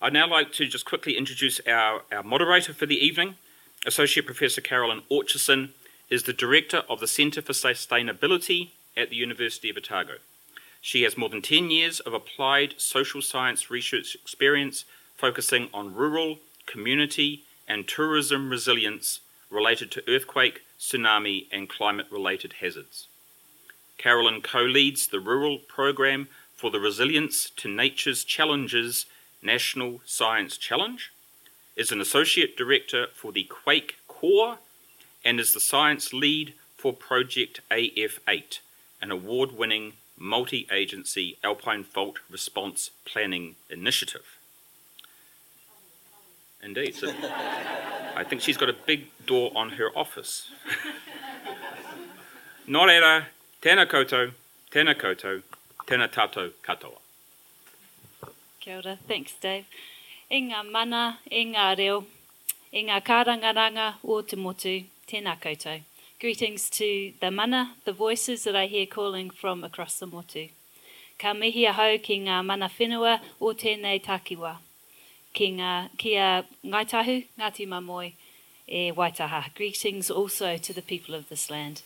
I'd now like to just quickly introduce our, our moderator for the evening. Associate Professor Carolyn Orchiston is the Director of the Centre for Sustainability at the University of Otago. She has more than 10 years of applied social science research experience focusing on rural, community, and tourism resilience related to earthquake, tsunami, and climate related hazards. Carolyn co leads the Rural Program for the Resilience to Nature's Challenges National Science Challenge, is an Associate Director for the Quake Corps, and is the Science Lead for Project AF8, an award winning multi agency alpine fault response planning initiative. Indeed. So I think she's got a big door on her office. Nō reira, tēnā koutou, tēnā koutou, tēnā tātou katoa. Kia ora. Thanks, Dave. I ngā mana, i ngā reo, i ngā kārangaranga o te motu, tēnā koutou. Greetings to the mana, the voices that I hear calling from across the motu. Ka mihi ahau ki ngā mana whenua o tēnei takiwa. Ki ngā, kia Ngāi Tahu, Ngāti Māmoe, e Waitaha. Greetings also to the people of this land.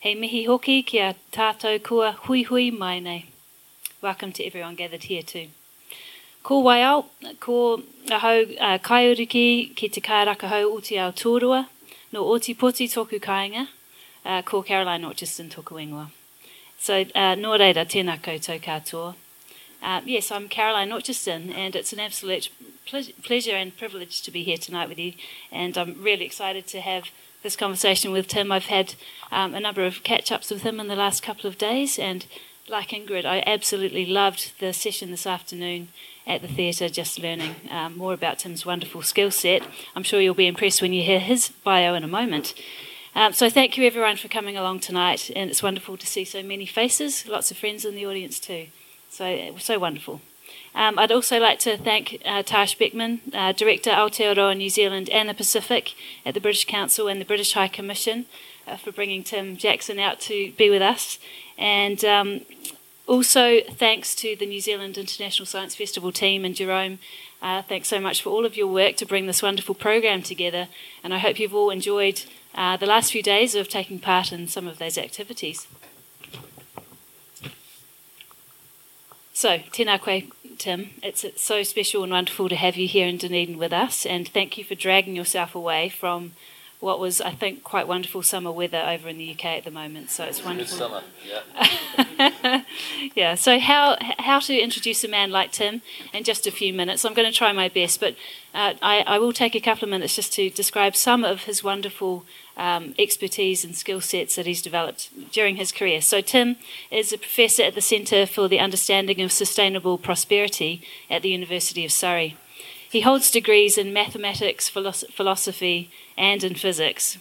Hei mihi hoki kia tātou kua hui hui mai nei. Welcome to everyone gathered here too. Ko waiau, ko ahau uh, kaiuriki ki te kairaka hau o te ao tōrua, no Ōtepoti tōku kāinga, uh, ko Caroline Orchiston tōku ingoa. So, uh, nō reira, tēnā koutou katoa. Uh, yes, I'm Caroline Orchiston, and it's an absolute ple- pleasure and privilege to be here tonight with you. And I'm really excited to have this conversation with Tim. I've had um, a number of catch ups with him in the last couple of days, and like Ingrid, I absolutely loved the session this afternoon at the theatre, just learning um, more about Tim's wonderful skill set. I'm sure you'll be impressed when you hear his bio in a moment. Um, so, thank you everyone for coming along tonight, and it's wonderful to see so many faces, lots of friends in the audience too. So, so wonderful. Um, I'd also like to thank uh, Tash Beckman, uh, Director Aotearoa New Zealand and the Pacific at the British Council and the British High Commission, uh, for bringing Tim Jackson out to be with us. And um, also, thanks to the New Zealand International Science Festival team and Jerome. Uh, thanks so much for all of your work to bring this wonderful program together. And I hope you've all enjoyed uh, the last few days of taking part in some of those activities. So, tēnā koe, Tim. It's, it's so special and wonderful to have you here in Dunedin with us, and thank you for dragging yourself away from what was, I think, quite wonderful summer weather over in the UK at the moment. So it's wonderful. Good summer, yeah. yeah. So how how to introduce a man like Tim in just a few minutes? I'm going to try my best, but uh, I, I will take a couple of minutes just to describe some of his wonderful um, expertise and skill sets that he's developed during his career. So Tim is a professor at the Centre for the Understanding of Sustainable Prosperity at the University of Surrey. He holds degrees in mathematics, philosophy, and in physics.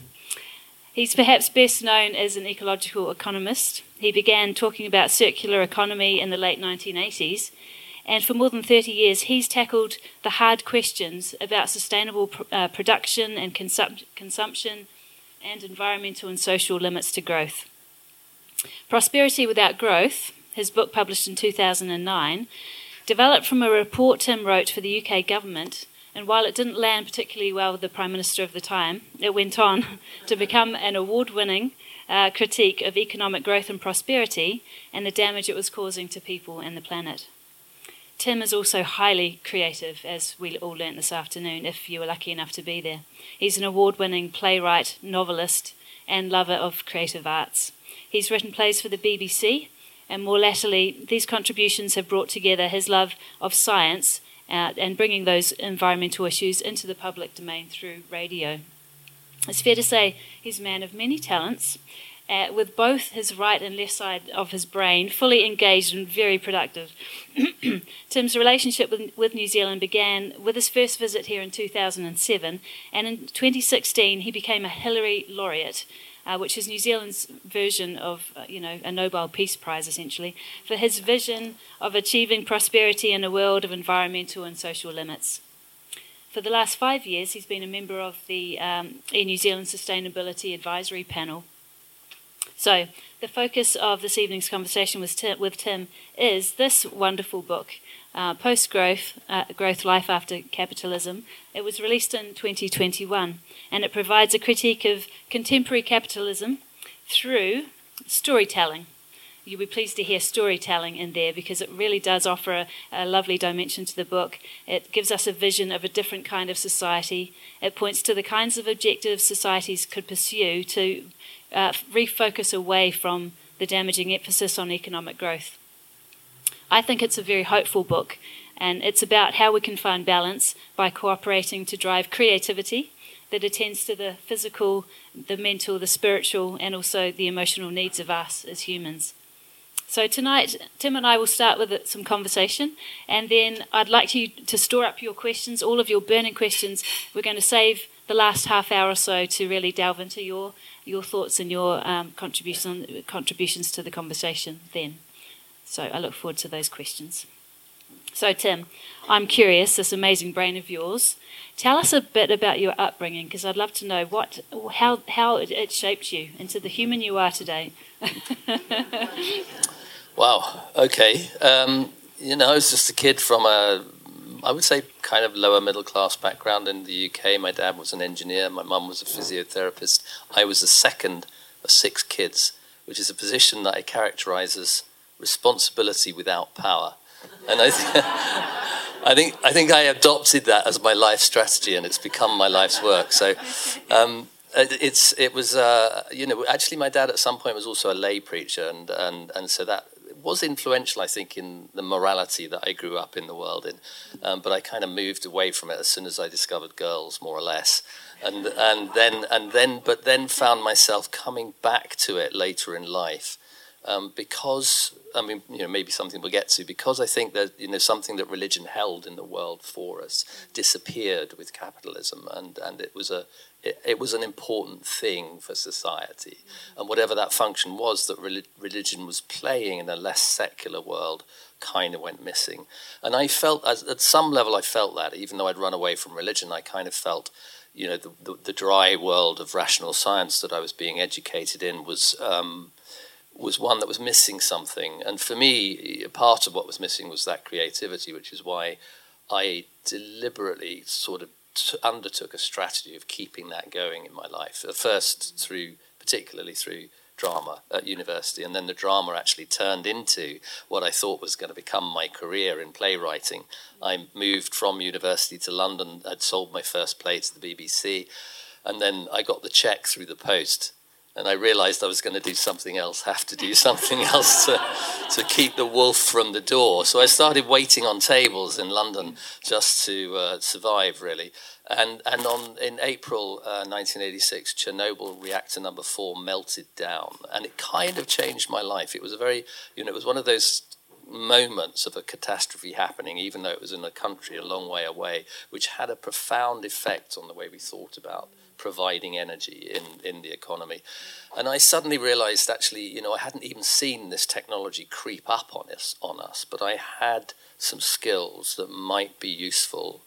He's perhaps best known as an ecological economist. He began talking about circular economy in the late 1980s, and for more than 30 years, he's tackled the hard questions about sustainable pr- uh, production and consum- consumption and environmental and social limits to growth. Prosperity Without Growth, his book published in 2009, developed from a report Tim wrote for the UK government. And while it didn't land particularly well with the Prime Minister of the time, it went on to become an award winning uh, critique of economic growth and prosperity and the damage it was causing to people and the planet. Tim is also highly creative, as we all learnt this afternoon, if you were lucky enough to be there. He's an award winning playwright, novelist, and lover of creative arts. He's written plays for the BBC and more latterly, these contributions have brought together his love of science uh, and bringing those environmental issues into the public domain through radio. It's fair to say he's a man of many talents, uh, with both his right and left side of his brain fully engaged and very productive. Tim's relationship with, with New Zealand began with his first visit here in 2007, and in 2016 he became a Hillary laureate uh, which is New Zealand's version of, uh, you know, a Nobel Peace Prize essentially, for his vision of achieving prosperity in a world of environmental and social limits. For the last five years, he's been a member of the um, New Zealand Sustainability Advisory Panel. So, the focus of this evening's conversation with Tim, with Tim is this wonderful book, uh, Post Growth uh, Growth Life After Capitalism. It was released in 2021 and it provides a critique of contemporary capitalism through storytelling. You'll be pleased to hear storytelling in there because it really does offer a, a, lovely dimension to the book. It gives us a vision of a different kind of society. It points to the kinds of objectives societies could pursue to uh, refocus away from the damaging emphasis on economic growth. I think it's a very hopeful book, and it's about how we can find balance by cooperating to drive creativity that attends to the physical, the mental, the spiritual, and also the emotional needs of us as humans. So tonight, Tim and I will start with some conversation, and then I'd like you to store up your questions, all of your burning questions. We're going to save the last half hour or so to really delve into your your thoughts and your um, contribution, contributions to the conversation. Then, so I look forward to those questions. So Tim, I'm curious. This amazing brain of yours. Tell us a bit about your upbringing, because I'd love to know what, how, how it shaped you into the human you are today. Wow. Okay. Um, you know, I was just a kid from a, I would say, kind of lower middle class background in the UK. My dad was an engineer. My mum was a physiotherapist. I was the second of six kids, which is a position that I characterize as responsibility without power. And I, th- I think I think I adopted that as my life strategy, and it's become my life's work. So. Um, it's it was uh, you know actually my dad at some point was also a lay preacher and and and so that was influential, I think, in the morality that I grew up in the world in. Um, but I kind of moved away from it as soon as I discovered girls, more or less, and and then and then, but then found myself coming back to it later in life. Um, because I mean, you know, maybe something we'll get to. Because I think that you know something that religion held in the world for us disappeared with capitalism, and and it was a it, it, was an important thing for society. And whatever that function was that re- religion was playing in a less secular world kind of went missing. And I felt, as, at some level, I felt that, even though I'd run away from religion, I kind of felt, you know, the, the, the dry world of rational science that I was being educated in was. Um, was one that was missing something. And for me, part of what was missing was that creativity, which is why I deliberately sort of undertook a strategy of keeping that going in my life. First, through particularly through drama at university, and then the drama actually turned into what I thought was going to become my career in playwriting. I moved from university to London. I'd sold my first play to the BBC, and then I got the check through the post and I realized I was going to do something else, have to do something else to, to keep the wolf from the door. So I started waiting on tables in London just to uh, survive, really. And, and on, in April uh, 1986, Chernobyl reactor number four melted down, and it kind of changed my life. It was a very, you know, it was one of those moments of a catastrophe happening, even though it was in a country a long way away, which had a profound effect on the way we thought about providing energy in, in the economy. And I suddenly realized actually, you know, I hadn't even seen this technology creep up on us, on us, but I had some skills that might be useful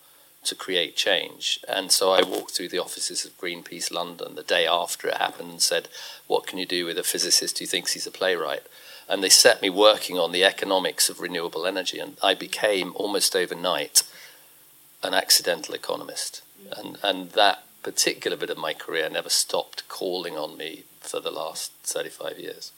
to create change. And so I walked through the offices of Greenpeace London the day after it happened and said, What can you do with a physicist who thinks he's a playwright? And they set me working on the economics of renewable energy. And I became almost overnight an accidental economist. And, and that particular bit of my career never stopped calling on me for the last 35 years.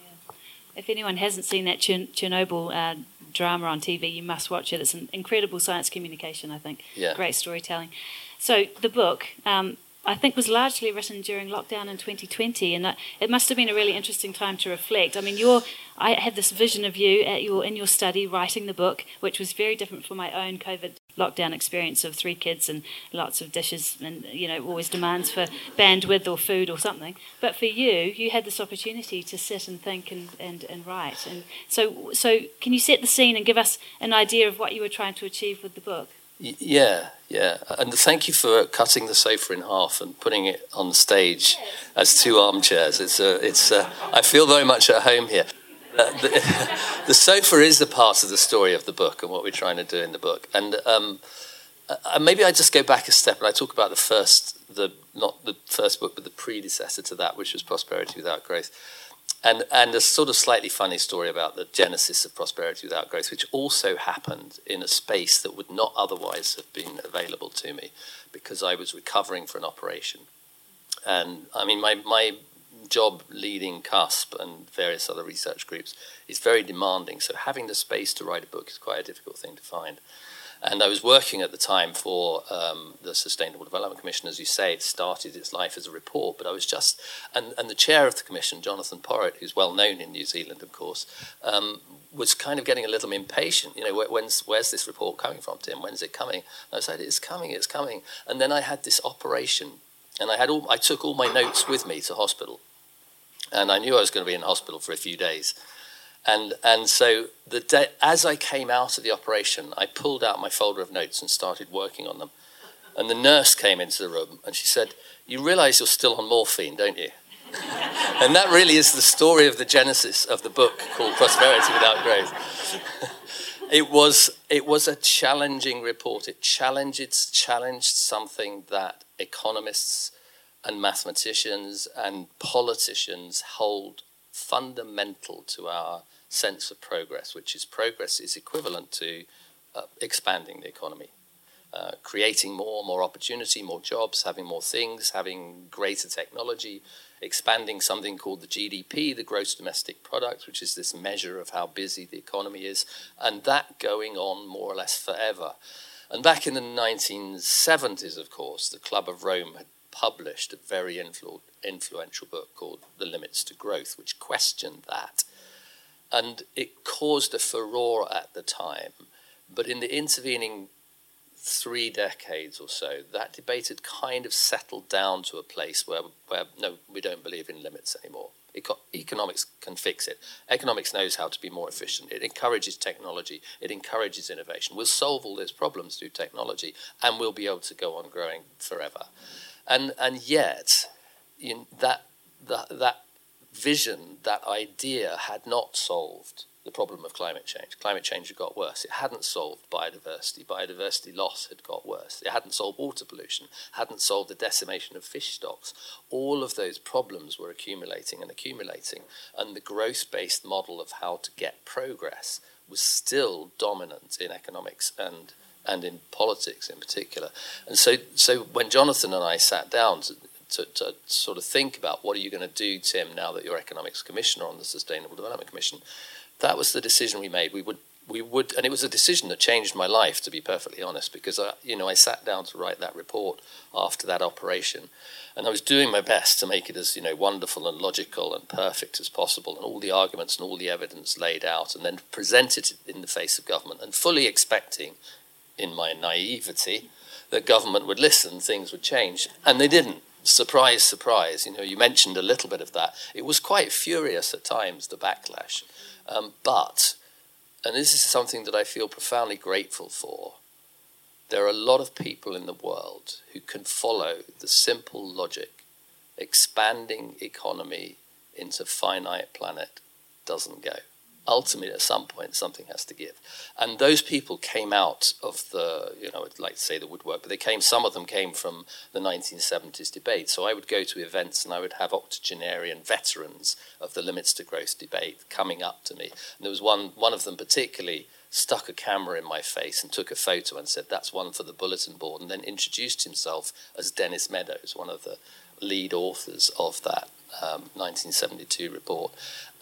Yeah. If anyone hasn't seen that Chernobyl uh, drama on TV, you must watch it. It's an incredible science communication, I think. Yeah. Great storytelling. So the book, um, I think, was largely written during lockdown in 2020, and it must have been a really interesting time to reflect. I mean, you're, I had this vision of you at your in your study writing the book, which was very different from my own COVID lockdown experience of three kids and lots of dishes and you know always demands for bandwidth or food or something. But for you you had this opportunity to sit and think and, and, and write. And so so can you set the scene and give us an idea of what you were trying to achieve with the book yeah yeah and thank you for cutting the sofa in half and putting it on stage as two armchairs it's a, it's a, I feel very much at home here uh, the, the, sofa is the part of the story of the book and what we're trying to do in the book. And um, uh, maybe I just go back a step and I talk about the first, the not the first book, but the predecessor to that, which was Prosperity Without Growth. And and a sort of slightly funny story about the genesis of prosperity without growth, which also happened in a space that would not otherwise have been available to me, because I was recovering for an operation, and I mean my my job leading CUSP and various other research groups is very demanding. So having the space to write a book is quite a difficult thing to find. And I was working at the time for um, the Sustainable Development Commission, as you say, it started its life as a report, but I was just, and, and the chair of the commission, Jonathan Porritt, who's well known in New Zealand, of course, um, was kind of getting a little impatient. You know, when's, where's this report coming from, Tim? When's it coming? And I said, it's coming, it's coming. And then I had this operation, and I, had all, I took all my notes with me to hospital. And I knew I was going to be in hospital for a few days. And, and so the as I came out of the operation, I pulled out my folder of notes and started working on them. And the nurse came into the room and she said, You realize you're still on morphine, don't you? and that really is the story of the genesis of the book called Prosperity Without Growth. it, was, it was a challenging report. It challenged, challenged something that economists and mathematicians and politicians hold fundamental to our sense of progress, which is progress is equivalent to uh, expanding the economy, uh, creating more, more opportunity, more jobs, having more things, having greater technology, expanding something called the GDP, the gross domestic product, which is this measure of how busy the economy is, and that going on more or less forever. And back in the 1970s, of course, the Club of Rome had published a very influ- influential book called The Limits to Growth, which questioned that. And it caused a furore at the time. But in the intervening three decades or so, that debate had kind of settled down to a place where, where no, we don't believe in limits anymore. Eco- economics can fix it. Economics knows how to be more efficient. It encourages technology. It encourages innovation. We'll solve all those problems through technology, and we'll be able to go on growing forever. And, and yet, in that, the, that vision, that idea had not solved the problem of climate change. Climate change had got worse. It hadn't solved biodiversity. Biodiversity loss had got worse. It hadn't solved water pollution, hadn't solved the decimation of fish stocks. All of those problems were accumulating and accumulating, and the growth based model of how to get progress was still dominant in economics and and in politics in particular. And so, so when Jonathan and I sat down to, to, to sort of think about what are you going to do, Tim, now that you're economics commissioner on the Sustainable Development Commission, that was the decision we made. We would, we would, and it was a decision that changed my life, to be perfectly honest, because I, you know, I sat down to write that report after that operation, and I was doing my best to make it as you know wonderful and logical and perfect as possible, and all the arguments and all the evidence laid out, and then presented it in the face of government, and fully expecting in my naivety, that government would listen, things would change. And they didn't. Surprise, surprise. You know, you mentioned a little bit of that. It was quite furious at times, the backlash. Um, but, and this is something that I feel profoundly grateful for, there are a lot of people in the world who can follow the simple logic expanding economy into finite planet doesn't go ultimately at some point something has to give. And those people came out of the, you know, I'd like to say the woodwork, but they came, some of them came from the 1970s debate. So I would go to events and I would have octogenarian veterans of the limits to growth debate coming up to me. And there was one, one of them particularly stuck a camera in my face and took a photo and said, that's one for the bulletin board, and then introduced himself as Dennis Meadows, one of the lead authors of that um, 1972 report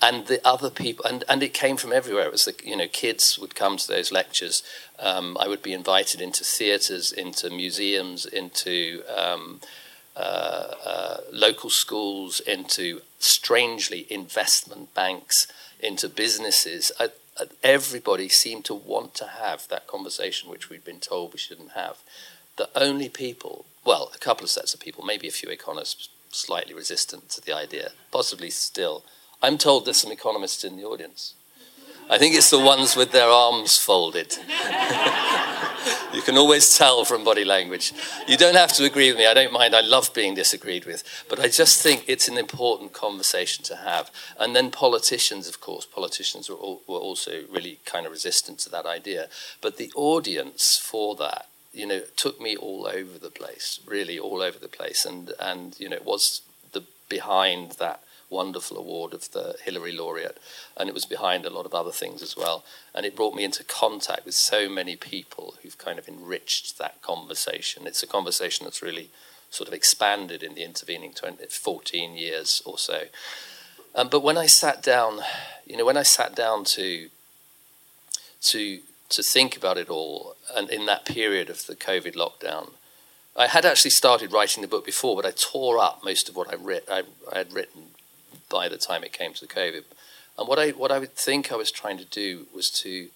and the other people, and, and it came from everywhere. It was the, you know, kids would come to those lectures. Um, I would be invited into theatres, into museums, into um, uh, uh, local schools, into strangely investment banks, into businesses. Uh, uh, everybody seemed to want to have that conversation, which we'd been told we shouldn't have. The only people, well, a couple of sets of people, maybe a few economists slightly resistant to the idea, possibly still I'm told there's some economists in the audience. I think it's the ones with their arms folded. you can always tell from body language. You don't have to agree with me. I don't mind. I love being disagreed with. But I just think it's an important conversation to have. And then politicians, of course, politicians were, all, were also really kind of resistant to that idea. But the audience for that, you know, took me all over the place, really all over the place. And, and you know, it was the behind that wonderful award of the Hillary Laureate, and it was behind a lot of other things as well. And it brought me into contact with so many people who've kind of enriched that conversation. It's a conversation that's really sort of expanded in the intervening 20, 14 years or so. Um, but when I sat down, you know, when I sat down to to to think about it all, and in that period of the COVID lockdown, I had actually started writing the book before, but I tore up most of what I, read, I, I had written by the time it came to the COVID. And what I what I would think I was trying to do was to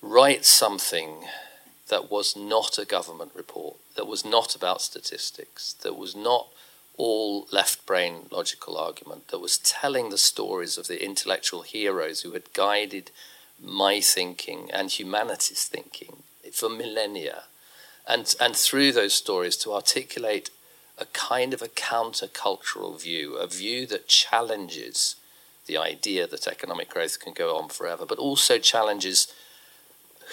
write something that was not a government report, that was not about statistics, that was not all left brain logical argument, that was telling the stories of the intellectual heroes who had guided my thinking and humanity's thinking for millennia. And, and through those stories to articulate a kind of a countercultural view, a view that challenges the idea that economic growth can go on forever, but also challenges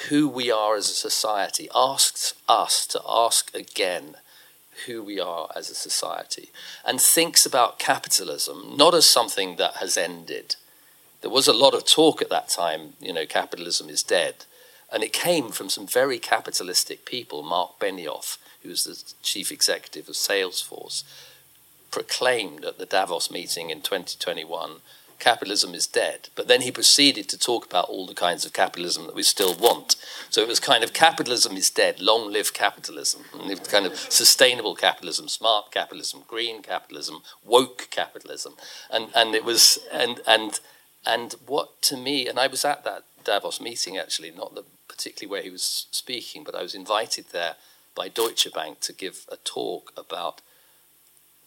who we are as a society, asks us to ask again who we are as a society, and thinks about capitalism not as something that has ended. There was a lot of talk at that time, you know, capitalism is dead. And it came from some very capitalistic people. Mark Benioff, who was the chief executive of Salesforce, proclaimed at the Davos meeting in 2021 capitalism is dead. But then he proceeded to talk about all the kinds of capitalism that we still want. So it was kind of capitalism is dead, long live capitalism. Kind of sustainable capitalism, smart capitalism, green capitalism, woke capitalism. And, and it was, and, and, and what to me, and I was at that Davos meeting actually, not the particularly where he was speaking, but I was invited there by Deutsche Bank to give a talk about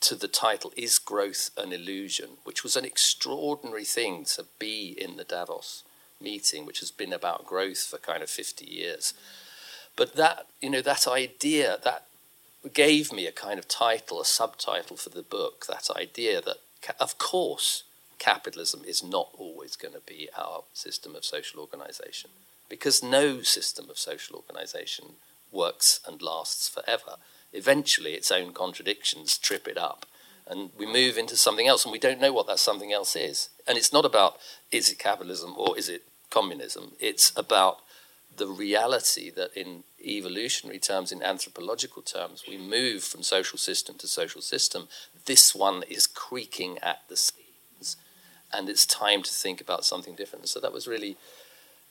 to the title Is Growth an Illusion? which was an extraordinary thing to be in the Davos meeting, which has been about growth for kind of 50 years. But that, you know, that idea, that gave me a kind of title, a subtitle for the book, that idea that, of course, capitalism is not always going to be our system of social organization, because no system of social organization works and lasts forever eventually its own contradictions trip it up. And we move into something else, and we don't know what that something else is. And it's not about is it capitalism or is it communism? It's about the reality that in evolutionary terms, in anthropological terms, we move from social system to social system. This one is creaking at the seams, and it's time to think about something different. So that was really,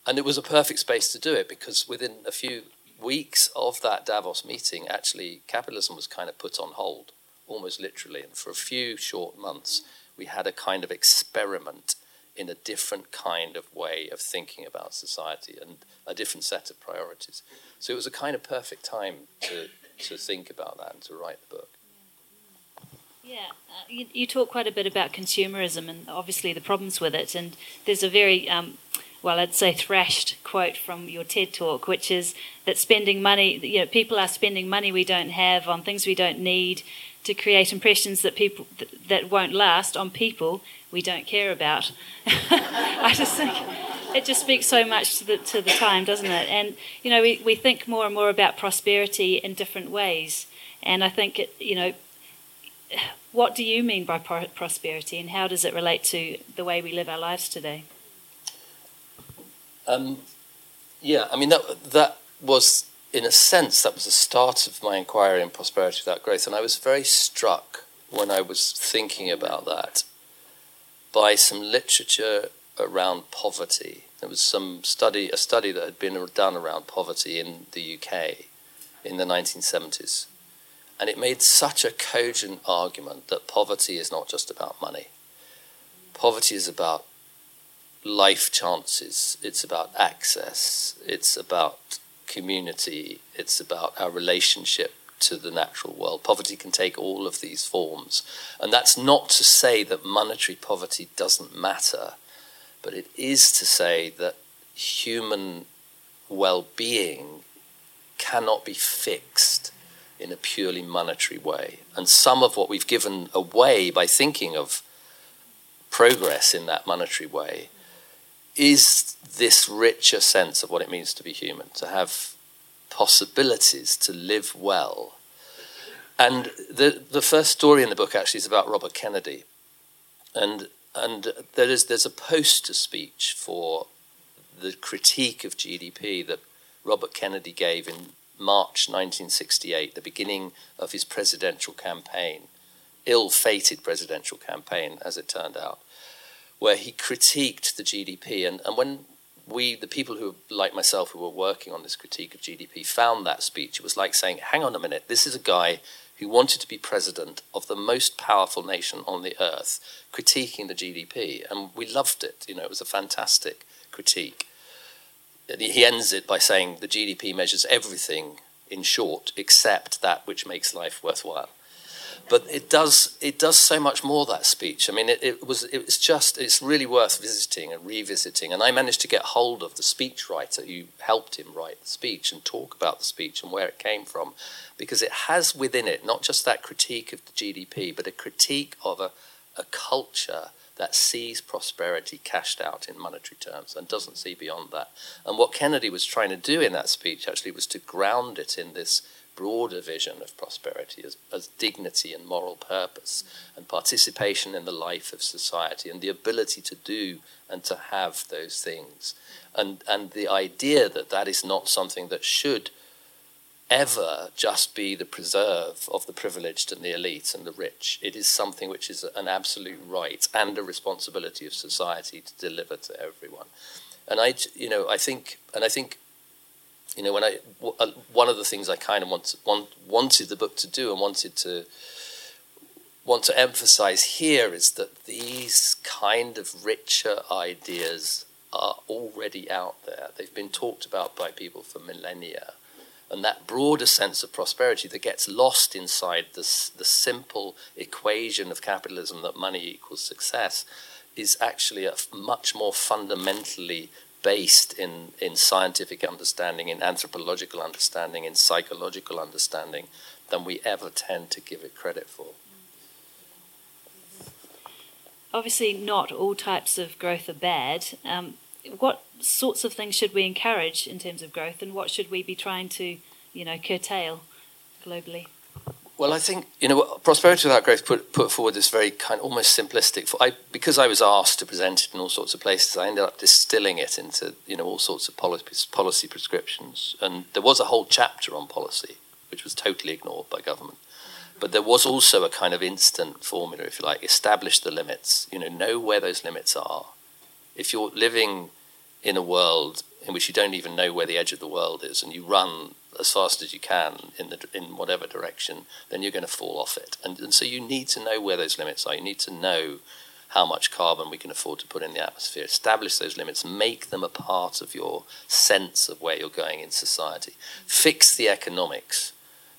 and it was a perfect space to do it because within a few weeks of that Davos meeting, actually, capitalism was kind of put on hold, almost literally. And for a few short months, we had a kind of experiment in a different kind of way of thinking about society and a different set of priorities. So it was a kind of perfect time to, to think about that and to write the book. Yeah, uh, you, you, talk quite a bit about consumerism and obviously the problems with it. And there's a very um, well, I'd say thrashed quote from your TED talk, which is that spending money, you know, people are spending money we don't have on things we don't need to create impressions that people that won't last on people we don't care about. I just think it just speaks so much to the to the time, doesn't it? And you know, we, we think more and more about prosperity in different ways, and I think it, you know. What do you mean by prosperity, and how does it relate to the way we live our lives today? Um, yeah, I mean that that was in a sense that was the start of my inquiry in prosperity without growth, and I was very struck when I was thinking about that by some literature around poverty. There was some study, a study that had been done around poverty in the UK in the 1970s, and it made such a cogent argument that poverty is not just about money. Poverty is about life chances, it's about access, it's about community, it's about our relationship to the natural world. Poverty can take all of these forms. And that's not to say that monetary poverty doesn't matter, but it is to say that human well being cannot be fixed in a purely monetary way. And some of what we've given away by thinking of progress in that monetary way is this richer sense of what it means to be human, to have possibilities to live well. And the, the first story in the book actually is about Robert Kennedy. and and there is there's a poster speech for the critique of GDP that Robert Kennedy gave in March 1968, the beginning of his presidential campaign, ill-fated presidential campaign, as it turned out, where he critiqued the GDP. And, and when we, the people who, like myself, who were working on this critique of GDP, found that speech, it was like saying, hang on a minute, this is a guy who wanted to be president of the most powerful nation on the earth, critiquing the GDP. And we loved it. You know, it was a fantastic critique. He ends it by saying the GDP measures everything in short except that which makes life worthwhile but it does it does so much more that speech. I mean, it, it was just it's really worth visiting and revisiting. And I managed to get hold of the speech writer who helped him write the speech and talk about the speech and where it came from, because it has within it not just that critique of the GDP, but a critique of a, a culture that sees prosperity cashed out in monetary terms and doesn't see beyond that. And what Kennedy was trying to do in that speech actually was to ground it in this broader vision of prosperity as, as dignity and moral purpose and participation in the life of society and the ability to do and to have those things. And, and the idea that that is not something that should ever just be the preserve of the privileged and the elite and the rich. It is something which is an absolute right and a responsibility of society to deliver to everyone. And I, you know, I think, and I think you know, when I uh, one of the things I kind of want, want, wanted the book to do and wanted to want to emphasize here is that these kind of richer ideas are already out there. They've been talked about by people for millennia. And that broader sense of prosperity that gets lost inside this, the simple equation of capitalism that money equals success is actually a much more fundamentally based in, in scientific understanding, in anthropological understanding, in psychological understanding than we ever tend to give it credit for. Obviously, not all types of growth are bad. Um, what sorts of things should we encourage in terms of growth, and what should we be trying to, you know, curtail globally? Well, I think you know prosperity without growth put put forward this very kind, almost simplistic. I because I was asked to present it in all sorts of places, I ended up distilling it into you know all sorts of policy policy prescriptions. And there was a whole chapter on policy, which was totally ignored by government. But there was also a kind of instant formula, if you like, establish the limits. You know, know where those limits are. If you're living in a world in which you don't even know where the edge of the world is, and you run as fast as you can in the in whatever direction, then you're going to fall off it. And, and so you need to know where those limits are. You need to know how much carbon we can afford to put in the atmosphere. Establish those limits. Make them a part of your sense of where you're going in society. Fix the economics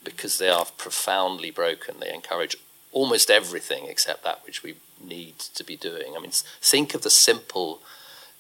because they are profoundly broken. They encourage almost everything except that which we need to be doing. I mean, think of the simple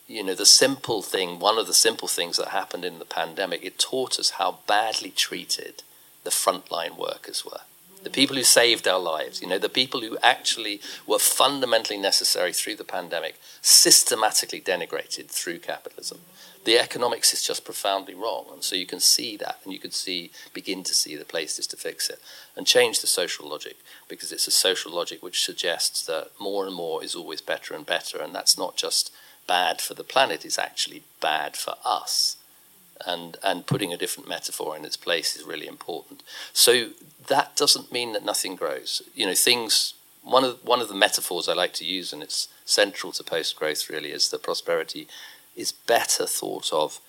you know, the simple thing, one of the simple things that happened in the pandemic, it taught us how badly treated the frontline workers were. The people who saved our lives, you know, the people who actually were fundamentally necessary through the pandemic, systematically denigrated through capitalism. The economics is just profoundly wrong. And so you can see that and you can see, begin to see the places to fix it and change the social logic because it's a social logic which suggests that more and more is always better and better. And that's not just bad for the planet is actually bad for us. And, and putting a different metaphor in its place is really important. So that doesn't mean that nothing grows. You know, things, one of, one of the metaphors I like to use, and it's central to post growth really, is that prosperity is better thought of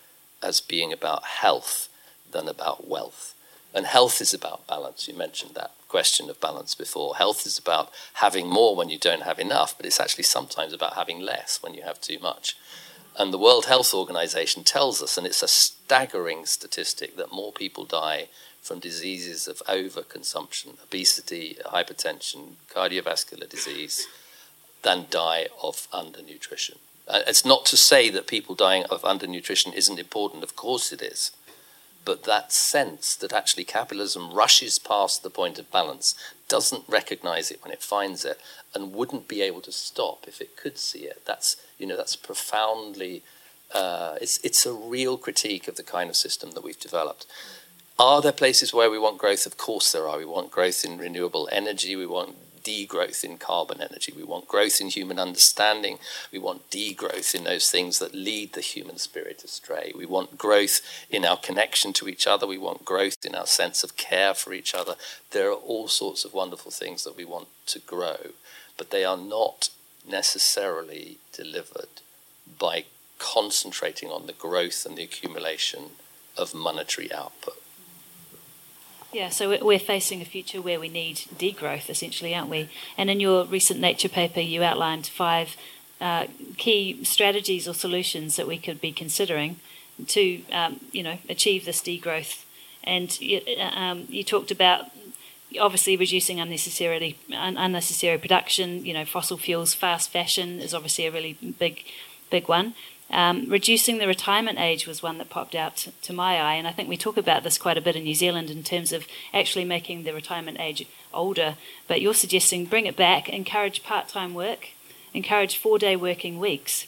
as being about health than about wealth. And health is about balance. You mentioned that question of balance before. Health is about having more when you don't have enough, but it's actually sometimes about having less when you have too much. And the World Health Organization tells us, and it's a staggering statistic, that more people die from diseases of overconsumption, obesity, hypertension, cardiovascular disease, than die of undernutrition. Uh, it's not to say that people dying of undernutrition isn't important, of course it is but that sense that actually capitalism rushes past the point of balance, doesn't recognize it when it finds it, and wouldn't be able to stop if it could see it. That's you know that's profoundly. Uh, it's it's a real critique of the kind of system that we've developed. Are there places where we want growth? Of course there are. We want growth in renewable energy. We want degrowth in carbon energy. We want growth in human understanding. We want degrowth in those things that lead the human spirit astray. We want growth in our connection to each other. We want growth in our sense of care for each other. There are all sorts of wonderful things that we want to grow, but they are not necessarily delivered by concentrating on the growth and the accumulation of monetary output. Yeah, so we're facing a future where we need degrowth, essentially, aren't we? And in your recent Nature paper, you outlined five uh, key strategies or solutions that we could be considering to, um, you know, achieve this degrowth. And um, you talked about obviously reducing unnecessarily unnecessary production. You know, fossil fuels, fast fashion is obviously a really big, big one. Um, reducing the retirement age was one that popped out to, to my eye, and I think we talk about this quite a bit in New Zealand in terms of actually making the retirement age older. But you're suggesting bring it back, encourage part time work, encourage four day working weeks.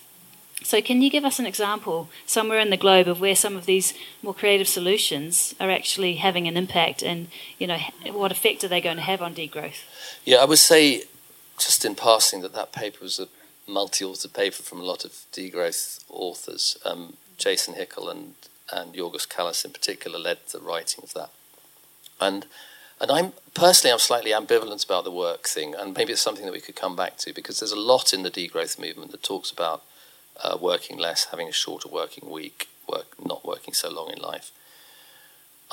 So, can you give us an example somewhere in the globe of where some of these more creative solutions are actually having an impact, and you know what effect are they going to have on degrowth? Yeah, I would say, just in passing, that that paper was a multi-authored paper from a lot of degrowth authors. Um, Jason Hickel and and Giorgos Kallis in particular led the writing of that. And and I'm personally I'm slightly ambivalent about the work thing, and maybe it's something that we could come back to because there's a lot in the degrowth movement that talks about uh, working less, having a shorter working week, work not working so long in life.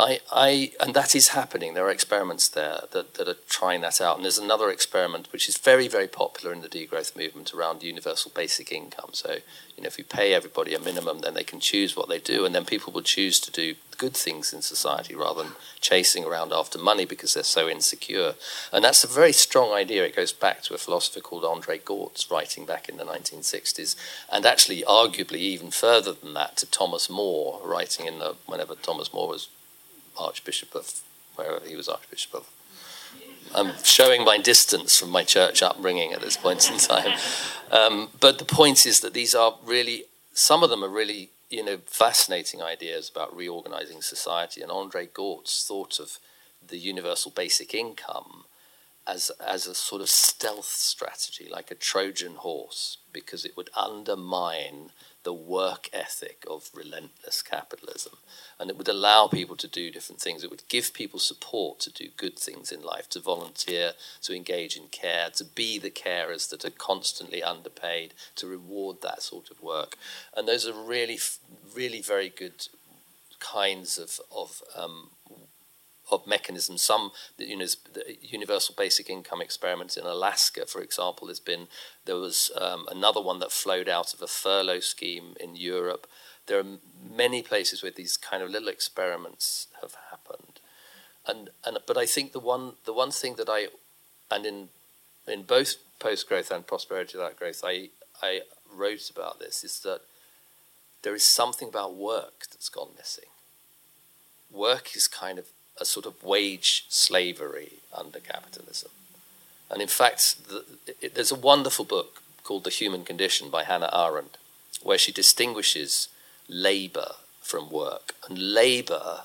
I, I, and that is happening. There are experiments there that, that are trying that out. And there's another experiment which is very, very popular in the degrowth movement around universal basic income. So, you know, if you pay everybody a minimum, then they can choose what they do, and then people will choose to do good things in society rather than chasing around after money because they're so insecure. And that's a very strong idea. It goes back to a philosopher called Andre Gorz, writing back in the 1960s, and actually, arguably, even further than that, to Thomas More, writing in the whenever Thomas More was Archbishop of wherever he was Archbishop of. I'm showing my distance from my church upbringing at this point in time. Um, but the point is that these are really, some of them are really, you know, fascinating ideas about reorganizing society. And Andre Gorz thought of the universal basic income as, as a sort of stealth strategy, like a Trojan horse, because it would undermine the work ethic of relentless capitalism. And it would allow people to do different things. It would give people support to do good things in life, to volunteer, to engage in care, to be the carers that are constantly underpaid, to reward that sort of work. And those are really, really very good kinds of, of um, of mechanisms. Some, you know, the universal basic income experiments in Alaska, for example, has been there was um, another one that flowed out of a furlough scheme in Europe. There are many places where these kind of little experiments have happened, and and but I think the one the one thing that I, and in in both post growth and prosperity without growth, I I wrote about this is that there is something about work that's gone missing. Work is kind of a sort of wage slavery under capitalism. And in fact, the, it, there's a wonderful book called The Human Condition by Hannah Arendt, where she distinguishes labor from work. And labor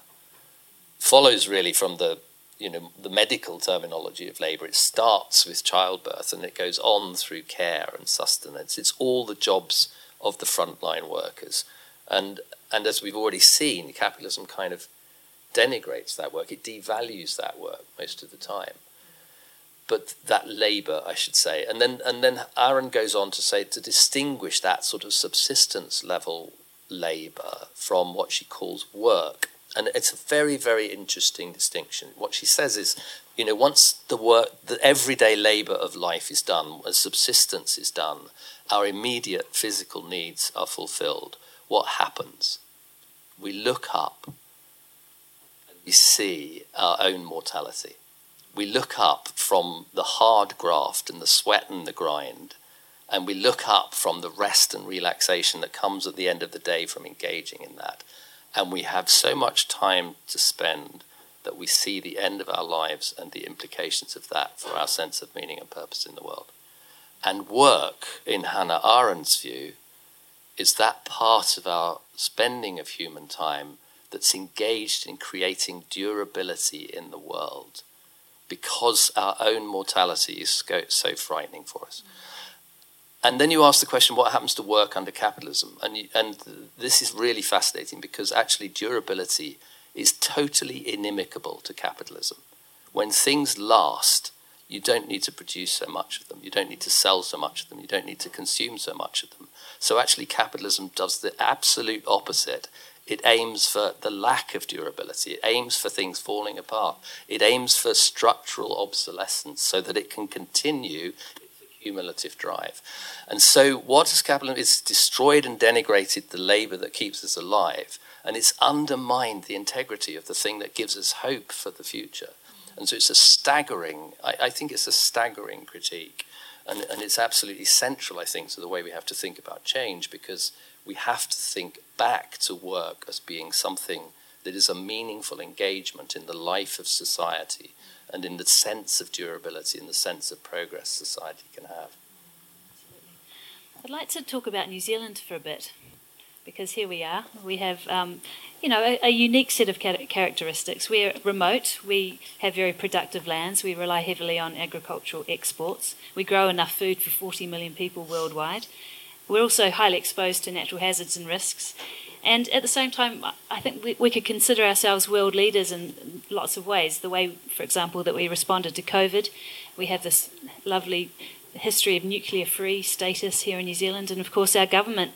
follows really from the you know the medical terminology of labor. It starts with childbirth and it goes on through care and sustenance. It's all the jobs of the frontline workers. And and as we've already seen capitalism kind of denigrates that work, it devalues that work most of the time. But that labour, I should say, and then and then Arendt goes on to say to distinguish that sort of subsistence level labour from what she calls work, and it's a very very interesting distinction. What she says is, you know, once the work, the everyday labour of life is done, as subsistence is done, our immediate physical needs are fulfilled. What happens? We look up and we see our own mortality. We look up from the hard graft and the sweat and the grind, and we look up from the rest and relaxation that comes at the end of the day from engaging in that. And we have so much time to spend that we see the end of our lives and the implications of that for our sense of meaning and purpose in the world. And work, in Hannah Arendt's view, is that part of our spending of human time that's engaged in creating durability in the world, because our own mortality is so frightening for us. And then you ask the question, what happens to work under capitalism? And, you, and this is really fascinating because actually durability is totally inimical to capitalism. When things last, you don't need to produce so much of them. You don't need to sell so much of them. You don't need to consume so much of them. So actually, capitalism does the absolute opposite. It aims for the lack of durability. It aims for things falling apart. It aims for structural obsolescence so that it can continue cumulative drive. And so, what has capitalism? It's destroyed and denigrated the labor that keeps us alive, and it's undermined the integrity of the thing that gives us hope for the future. And so, it's a staggering. I, I think it's a staggering critique, and, and it's absolutely central. I think to the way we have to think about change because we have to think back to work as being something that is a meaningful engagement in the life of society and in the sense of durability and the sense of progress society can have. I'd like to talk about New Zealand for a bit because here we are. We have, um, you know, a, a, unique set of characteristics. We're remote. We have very productive lands. We rely heavily on agricultural exports. We grow enough food for 40 million people worldwide. We're also highly exposed to natural hazards and risks. And at the same time, I think we, we could consider ourselves world leaders in lots of ways. The way, for example, that we responded to COVID, we have this lovely history of nuclear free status here in New Zealand, and of course, our government.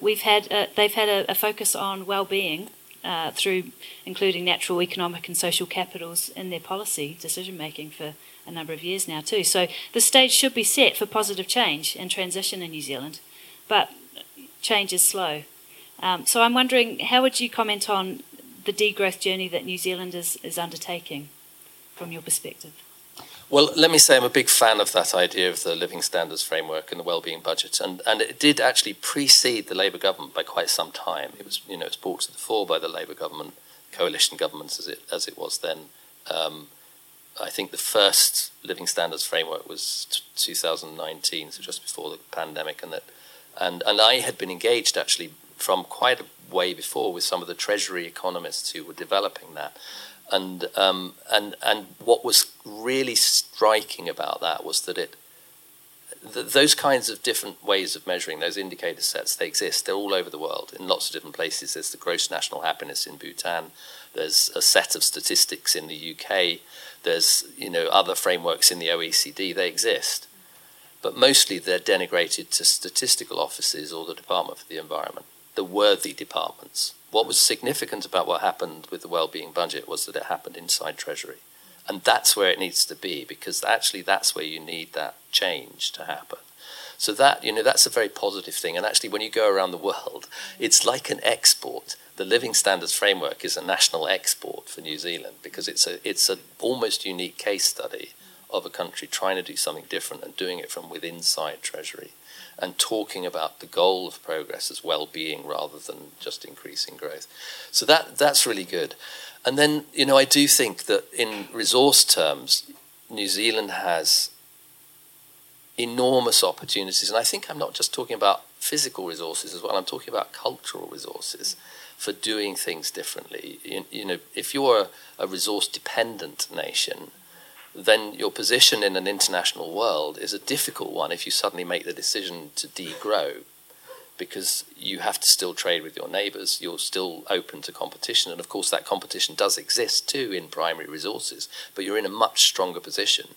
We've had a, they've had a, a focus on well-being uh, through including natural, economic, and social capitals in their policy decision making for a number of years now too. So the stage should be set for positive change and transition in New Zealand, but change is slow. Um, so I'm wondering, how would you comment on the degrowth journey that New Zealand is, is undertaking from your perspective? Well, let me say I'm a big fan of that idea of the living standards framework and the well-being budget, and, and it did actually precede the Labour government by quite some time. It was you know it was brought to the fore by the Labour government, coalition governments as it as it was then. Um, I think the first living standards framework was t- 2019, so just before the pandemic, and that and and I had been engaged actually from quite a way before with some of the Treasury economists who were developing that. And, um, and, and what was really striking about that was that it, th- those kinds of different ways of measuring those indicator sets, they exist. They're all over the world in lots of different places. There's the gross national happiness in Bhutan. There's a set of statistics in the UK. There's you know other frameworks in the OECD. They exist, but mostly they're denigrated to statistical offices or the Department for the Environment the worthy departments. What was significant about what happened with the well-being budget was that it happened inside Treasury. And that's where it needs to be because actually that's where you need that change to happen. So that, you know, that's a very positive thing. And actually when you go around the world, it's like an export. The Living Standards Framework is a national export for New Zealand because it's a it's an almost unique case study of a country trying to do something different and doing it from within inside Treasury and talking about the goal of progress as well-being rather than just increasing growth. So that that's really good. And then you know I do think that in resource terms, New Zealand has enormous opportunities, and I think I'm not just talking about physical resources as well. I'm talking about cultural resources for doing things differently. You, you know, if you're a, a resource-dependent nation then your position in an international world is a difficult one if you suddenly make the decision to degrow because you have to still trade with your neighbors you're still open to competition and of course that competition does exist too in primary resources but you're in a much stronger position.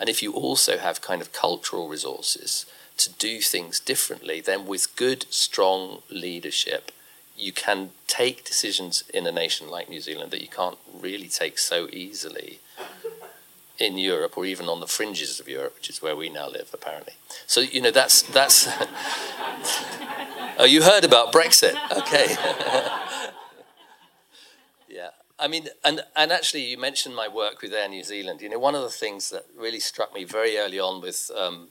And if you also have kind of cultural resources to do things differently then with good strong leadership you can take decisions in a nation like New Zealand that you can't really take so easily in Europe or even on the fringes of Europe, which is where we now live, apparently. So you know that's that's. oh, you heard about Brexit? Okay. yeah, I mean, and and actually, you mentioned my work with Air New Zealand. You know, one of the things that really struck me very early on with. Um,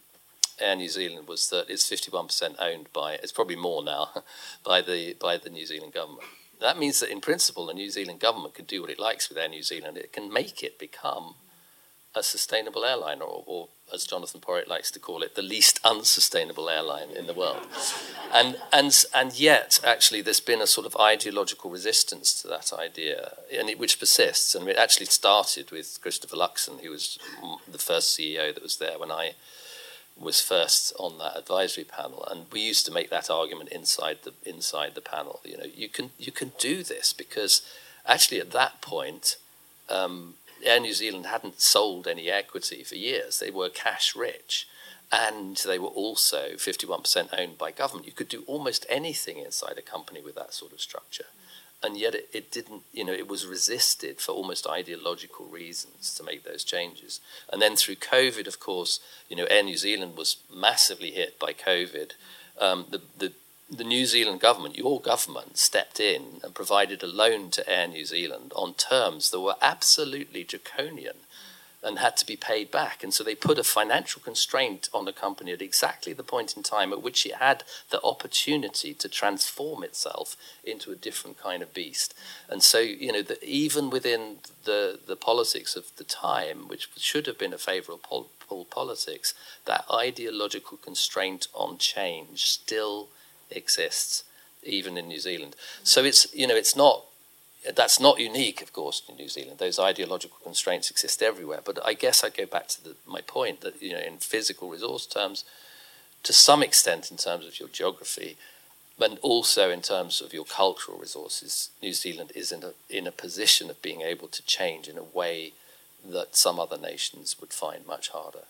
Air New Zealand was that it's 51% owned by, it's probably more now, by the by the New Zealand government. That means that in principle, the New Zealand government can do what it likes with Air New Zealand. It can make it become a sustainable airline, or, or as Jonathan Porritt likes to call it, the least unsustainable airline in the world. And, and, and yet, actually, there's been a sort of ideological resistance to that idea, and it, which persists. And it actually started with Christopher Luxon, who was the first CEO that was there when I was first on that advisory panel, and we used to make that argument inside the inside the panel. You know, you can you can do this because actually at that point, um, Air New Zealand hadn't sold any equity for years. They were cash rich, and they were also 51% owned by government. You could do almost anything inside a company with that sort of structure and yet it, it didn't, you know, it was resisted for almost ideological reasons to make those changes. And then through COVID, of course, you know, Air New Zealand was massively hit by COVID. Um, the, the, the New Zealand government, your government, stepped in and provided a loan to Air New Zealand on terms that were absolutely draconian and had to be paid back. And so they put a financial constraint on the company at exactly the point in time at which it had the opportunity to transform itself into a different kind of beast. And so, you know, the, even within the, the politics of the time, which should have been a favourable pol- politics, that ideological constraint on change still exists, even in New Zealand. So it's, you know, it's not that's not unique, of course, in New Zealand. Those ideological constraints exist everywhere. But I guess I go back to the, my point that you know, in physical resource terms, to some extent, in terms of your geography, but also in terms of your cultural resources, New Zealand is in a in a position of being able to change in a way that some other nations would find much harder.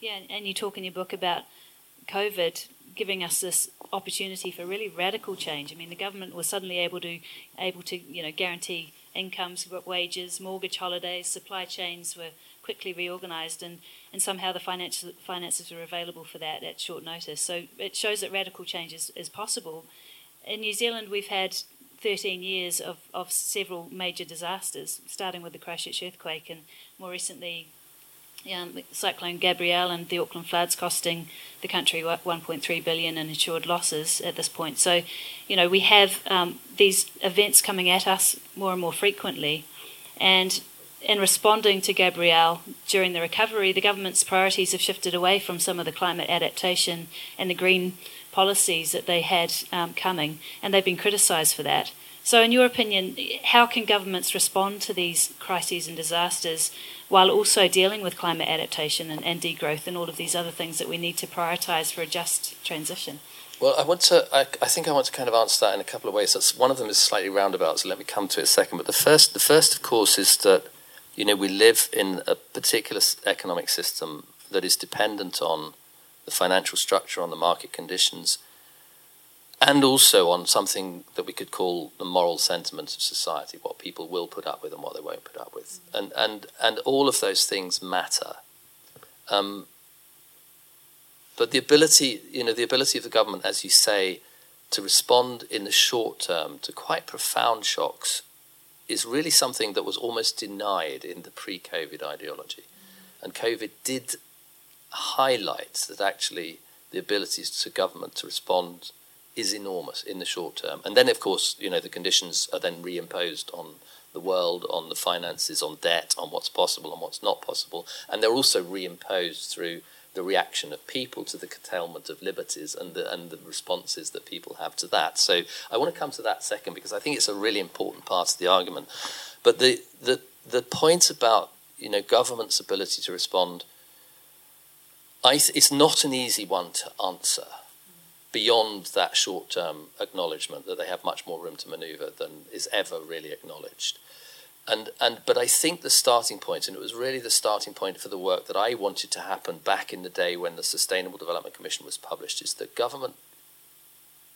Yeah, and you talk in your book about COVID giving us this opportunity for really radical change. I mean, the government was suddenly able to able to you know guarantee incomes, wages, mortgage holidays, supply chains were quickly reorganised, and, and somehow the financial finances were available for that at short notice. So it shows that radical change is, is possible. In New Zealand, we've had 13 years of, of several major disasters, starting with the Christchurch earthquake and more recently um, Cyclone Gabrielle and the Auckland floods costing the country 1.3 billion in insured losses at this point. So, you know, we have um, these events coming at us more and more frequently, and in responding to Gabrielle during the recovery, the government's priorities have shifted away from some of the climate adaptation and the green policies that they had um, coming, and they've been criticised for that. So, in your opinion, how can governments respond to these crises and disasters while also dealing with climate adaptation and, and degrowth and all of these other things that we need to prioritise for a just transition? Well, I want to. I, I, think I want to kind of answer that in a couple of ways. That's one of them is slightly roundabout, so let me come to it a second. But the first, the first, of course, is that you know we live in a particular economic system that is dependent on the financial structure, on the market conditions, and also on something that we could call the moral sentiments of society, what people will put up with and what they won't put up with, and and and all of those things matter. Um, but the ability, you know, the ability of the government, as you say, to respond in the short term to quite profound shocks, is really something that was almost denied in the pre-COVID ideology, and COVID did highlight that actually the abilities to government to respond is enormous in the short term. And then, of course, you know, the conditions are then reimposed on the world, on the finances, on debt, on what's possible and what's not possible. And they're also reimposed through the reaction of people to the curtailment of liberties and the, and the responses that people have to that. So I want to come to that second because I think it's a really important part of the argument. But the, the, the point about, you know, government's ability to respond, I it's not an easy one to answer beyond that short term acknowledgement that they have much more room to maneuver than is ever really acknowledged. And, and, but I think the starting point, and it was really the starting point for the work that I wanted to happen back in the day when the Sustainable Development Commission was published, is that government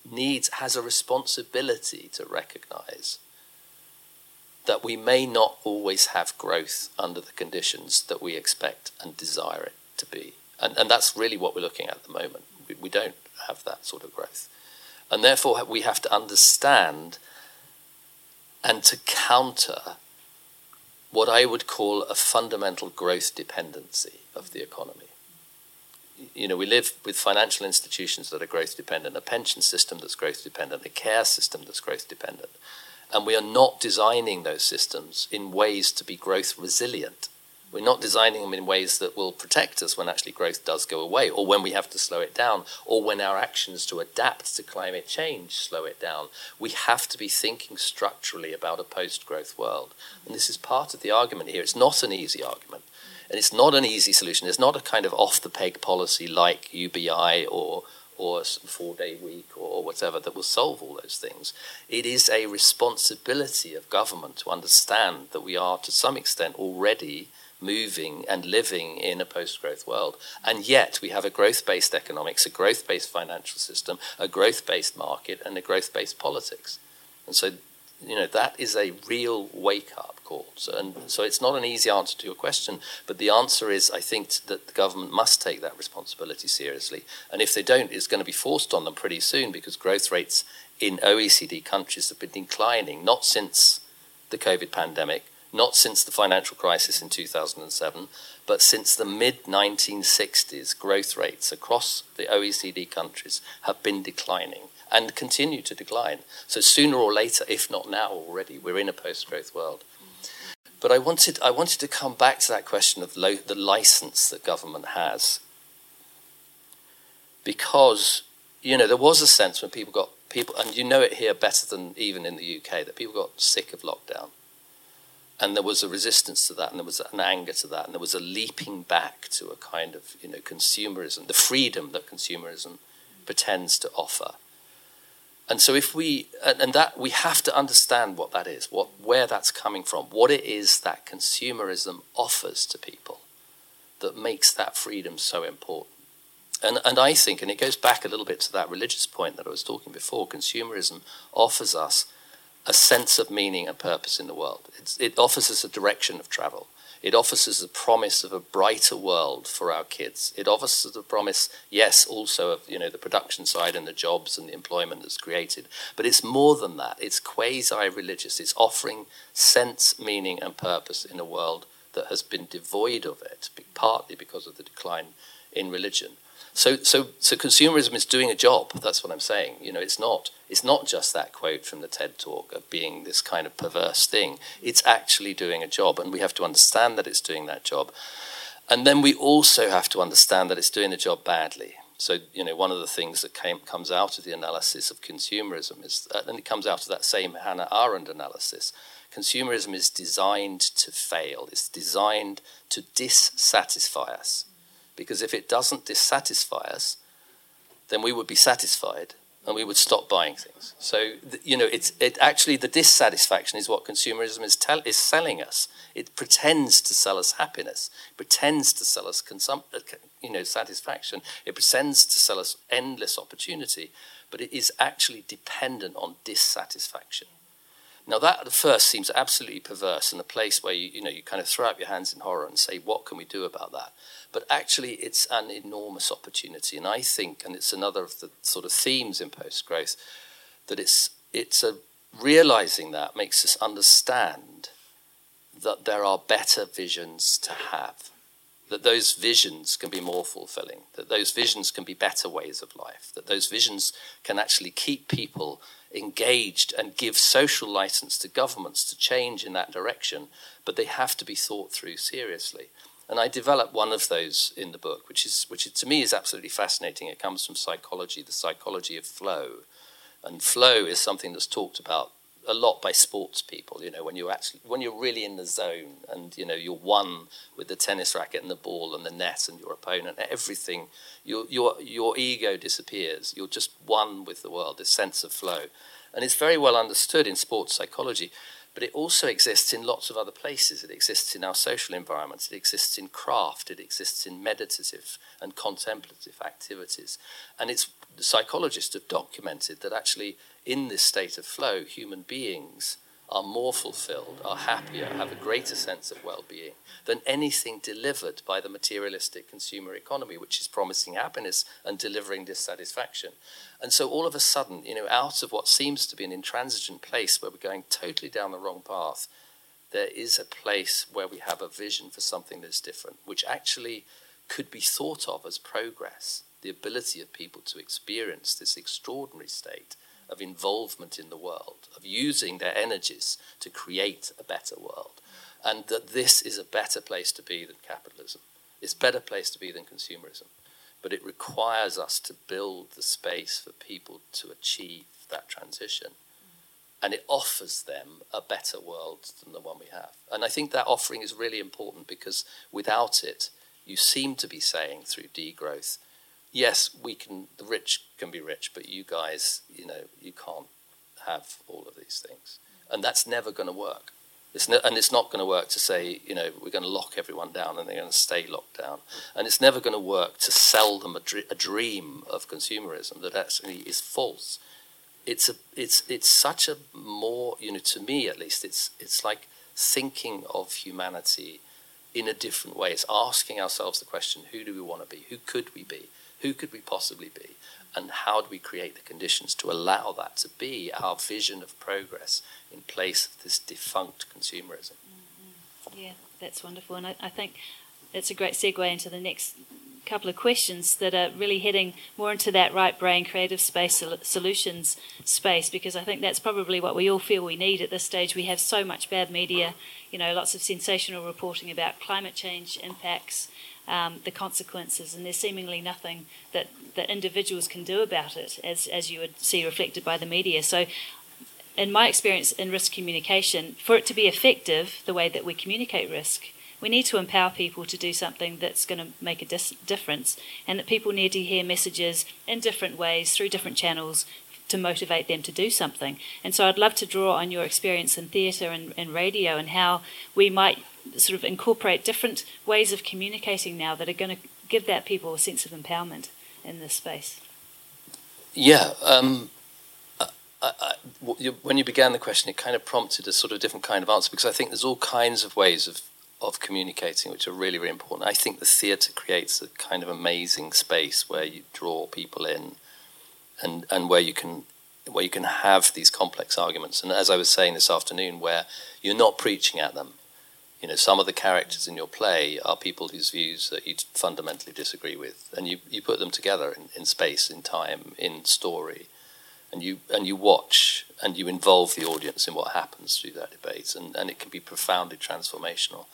needs, has a responsibility to recognize that we may not always have growth under the conditions that we expect and desire it to be. And, and that's really what we're looking at at the moment. We, we don't have that sort of growth. And therefore, we have to understand and to counter what I would call a fundamental growth dependency of the economy. You know, we live with financial institutions that are growth dependent, a pension system that's growth dependent, a care system that's growth dependent. And we are not designing those systems in ways to be growth resilient. We're not designing them in ways that will protect us when actually growth does go away, or when we have to slow it down, or when our actions to adapt to climate change slow it down. We have to be thinking structurally about a post growth world. And this is part of the argument here. It's not an easy argument. And it's not an easy solution. It's not a kind of off the peg policy like UBI or or a four day week or whatever that will solve all those things. It is a responsibility of government to understand that we are to some extent already moving and living in a post growth world. And yet we have a growth based economics, a growth based financial system, a growth based market, and a growth based politics. And so, you know, that is a real wake up call. So, and so it's not an easy answer to your question, but the answer is I think that the government must take that responsibility seriously. And if they don't, it's going to be forced on them pretty soon because growth rates in OECD countries have been declining, not since the COVID pandemic not since the financial crisis in 2007, but since the mid 1960s, growth rates across the OECD countries have been declining and continue to decline. So sooner or later, if not now already, we're in a post growth world. But I wanted, I wanted to come back to that question of lo- the license that government has. Because, you know, there was a sense when people got, people, and you know it here better than even in the UK, that people got sick of lockdown and there was a resistance to that, and there was an anger to that, and there was a leaping back to a kind of you know consumerism, the freedom that consumerism pretends to offer. And so, if we and that we have to understand what that is, what where that's coming from, what it is that consumerism offers to people that makes that freedom so important. And and I think, and it goes back a little bit to that religious point that I was talking before. Consumerism offers us a sense of meaning and purpose in the world. It's, it offers us a direction of travel. It offers us a promise of a brighter world for our kids. It offers us a promise, yes, also of you know the production side and the jobs and the employment that's created. But it's more than that. It's quasi-religious. It's offering sense, meaning, and purpose in a world that has been devoid of it, partly because of the decline in religion. So, so, so consumerism is doing a job. That's what I'm saying. You know, it's not, it's not just that quote from the TED talk of being this kind of perverse thing. It's actually doing a job, and we have to understand that it's doing that job. And then we also have to understand that it's doing the job badly. So, you know, one of the things that came, comes out of the analysis of consumerism is, uh, and it comes out of that same Hannah Arendt analysis, consumerism is designed to fail. It's designed to dissatisfy us because if it doesn't dissatisfy us, then we would be satisfied and we would stop buying things. So, you know, it's it actually the dissatisfaction is what consumerism is, tell, is selling us. It pretends to sell us happiness, pretends to sell us consum- uh, you know, satisfaction, it pretends to sell us endless opportunity, but it is actually dependent on dissatisfaction. Now that at first seems absolutely perverse and a place where you, you know you kind of throw up your hands in horror and say, what can we do about that? But actually, it's an enormous opportunity, and I think, and it's another of the sort of themes in post growth, that it's it's a realizing that makes us understand that there are better visions to have that those visions can be more fulfilling, that those visions can be better ways of life, that those visions can actually keep people engaged and give social license to governments to change in that direction, but they have to be thought through seriously. And I develop one of those in the book, which is which to me is absolutely fascinating. It comes from psychology, the psychology of flow. And flow is something that's talked about a lot by sports people. You know, when you're actually when you're really in the zone and you know you're one with the tennis racket and the ball and the net and your opponent, everything, your your your ego disappears. You're just one with the world. This sense of flow, and it's very well understood in sports psychology. But it also exists in lots of other places. It exists in our social environments. It exists in craft. It exists in meditative and contemplative activities. And it's psychologists have documented that actually in this state of flow, human beings are more fulfilled, are happier, have a greater sense of well being than anything delivered by the materialistic consumer economy, which is promising happiness and delivering dissatisfaction. And so, all of a sudden, you know, out of what seems to be an intransigent place where we're going totally down the wrong path, there is a place where we have a vision for something that's different, which actually could be thought of as progress, the ability of people to experience this extraordinary state of involvement in the world, of using their energies to create a better world. and that this is a better place to be than capitalism. It's a better place to be than consumerism. But it requires us to build the space for people to achieve that transition. And it offers them a better world than the one we have. And I think that offering is really important because without it, you seem to be saying through degrowth, yes, we can, the rich can be rich, but you guys, you know, you can't have all of these things. And that's never going to work. It's ne- and it's not going to work to say, you know, we're going to lock everyone down and they're going to stay locked down. And it's never going to work to sell them a, dr- a dream of consumerism that actually is false. It's a, it's, it's such a more, you know, to me at least, it's, it's like thinking of humanity in a different way. It's asking ourselves the question, who do we want to be? Who could we be? Who could we possibly be? And how do we create the conditions to allow that to be our vision of progress in place of this defunct consumerism? Mm-hmm. Yeah, that's wonderful. And I, I think it's a great segue into the next couple of questions that are really heading more into that right brain creative space solutions space because I think that's probably what we all feel we need at this stage. We have so much bad media, you know, lots of sensational reporting about climate change impacts, um, the consequences, and there's seemingly nothing that, that individuals can do about it, as, as you would see reflected by the media. So, in my experience in risk communication, for it to be effective, the way that we communicate risk, we need to empower people to do something that's going to make a dis- difference, and that people need to hear messages in different ways through different channels to motivate them to do something. And so I'd love to draw on your experience in theatre and, and radio and how we might sort of incorporate different ways of communicating now that are going to give that people a sense of empowerment in this space. Yeah. Um, when you began the question, it kind of prompted a sort of different kind of answer because I think there's all kinds of ways of of communicating, which are really, really important. I think the theatre creates a kind of amazing space where you draw people in, and and where you can where you can have these complex arguments. And as I was saying this afternoon, where you're not preaching at them. You know, some of the characters in your play are people whose views that you fundamentally disagree with, and you, you put them together in, in space, in time, in story, and you and you watch and you involve the audience in what happens through that debate, and, and it can be profoundly transformational.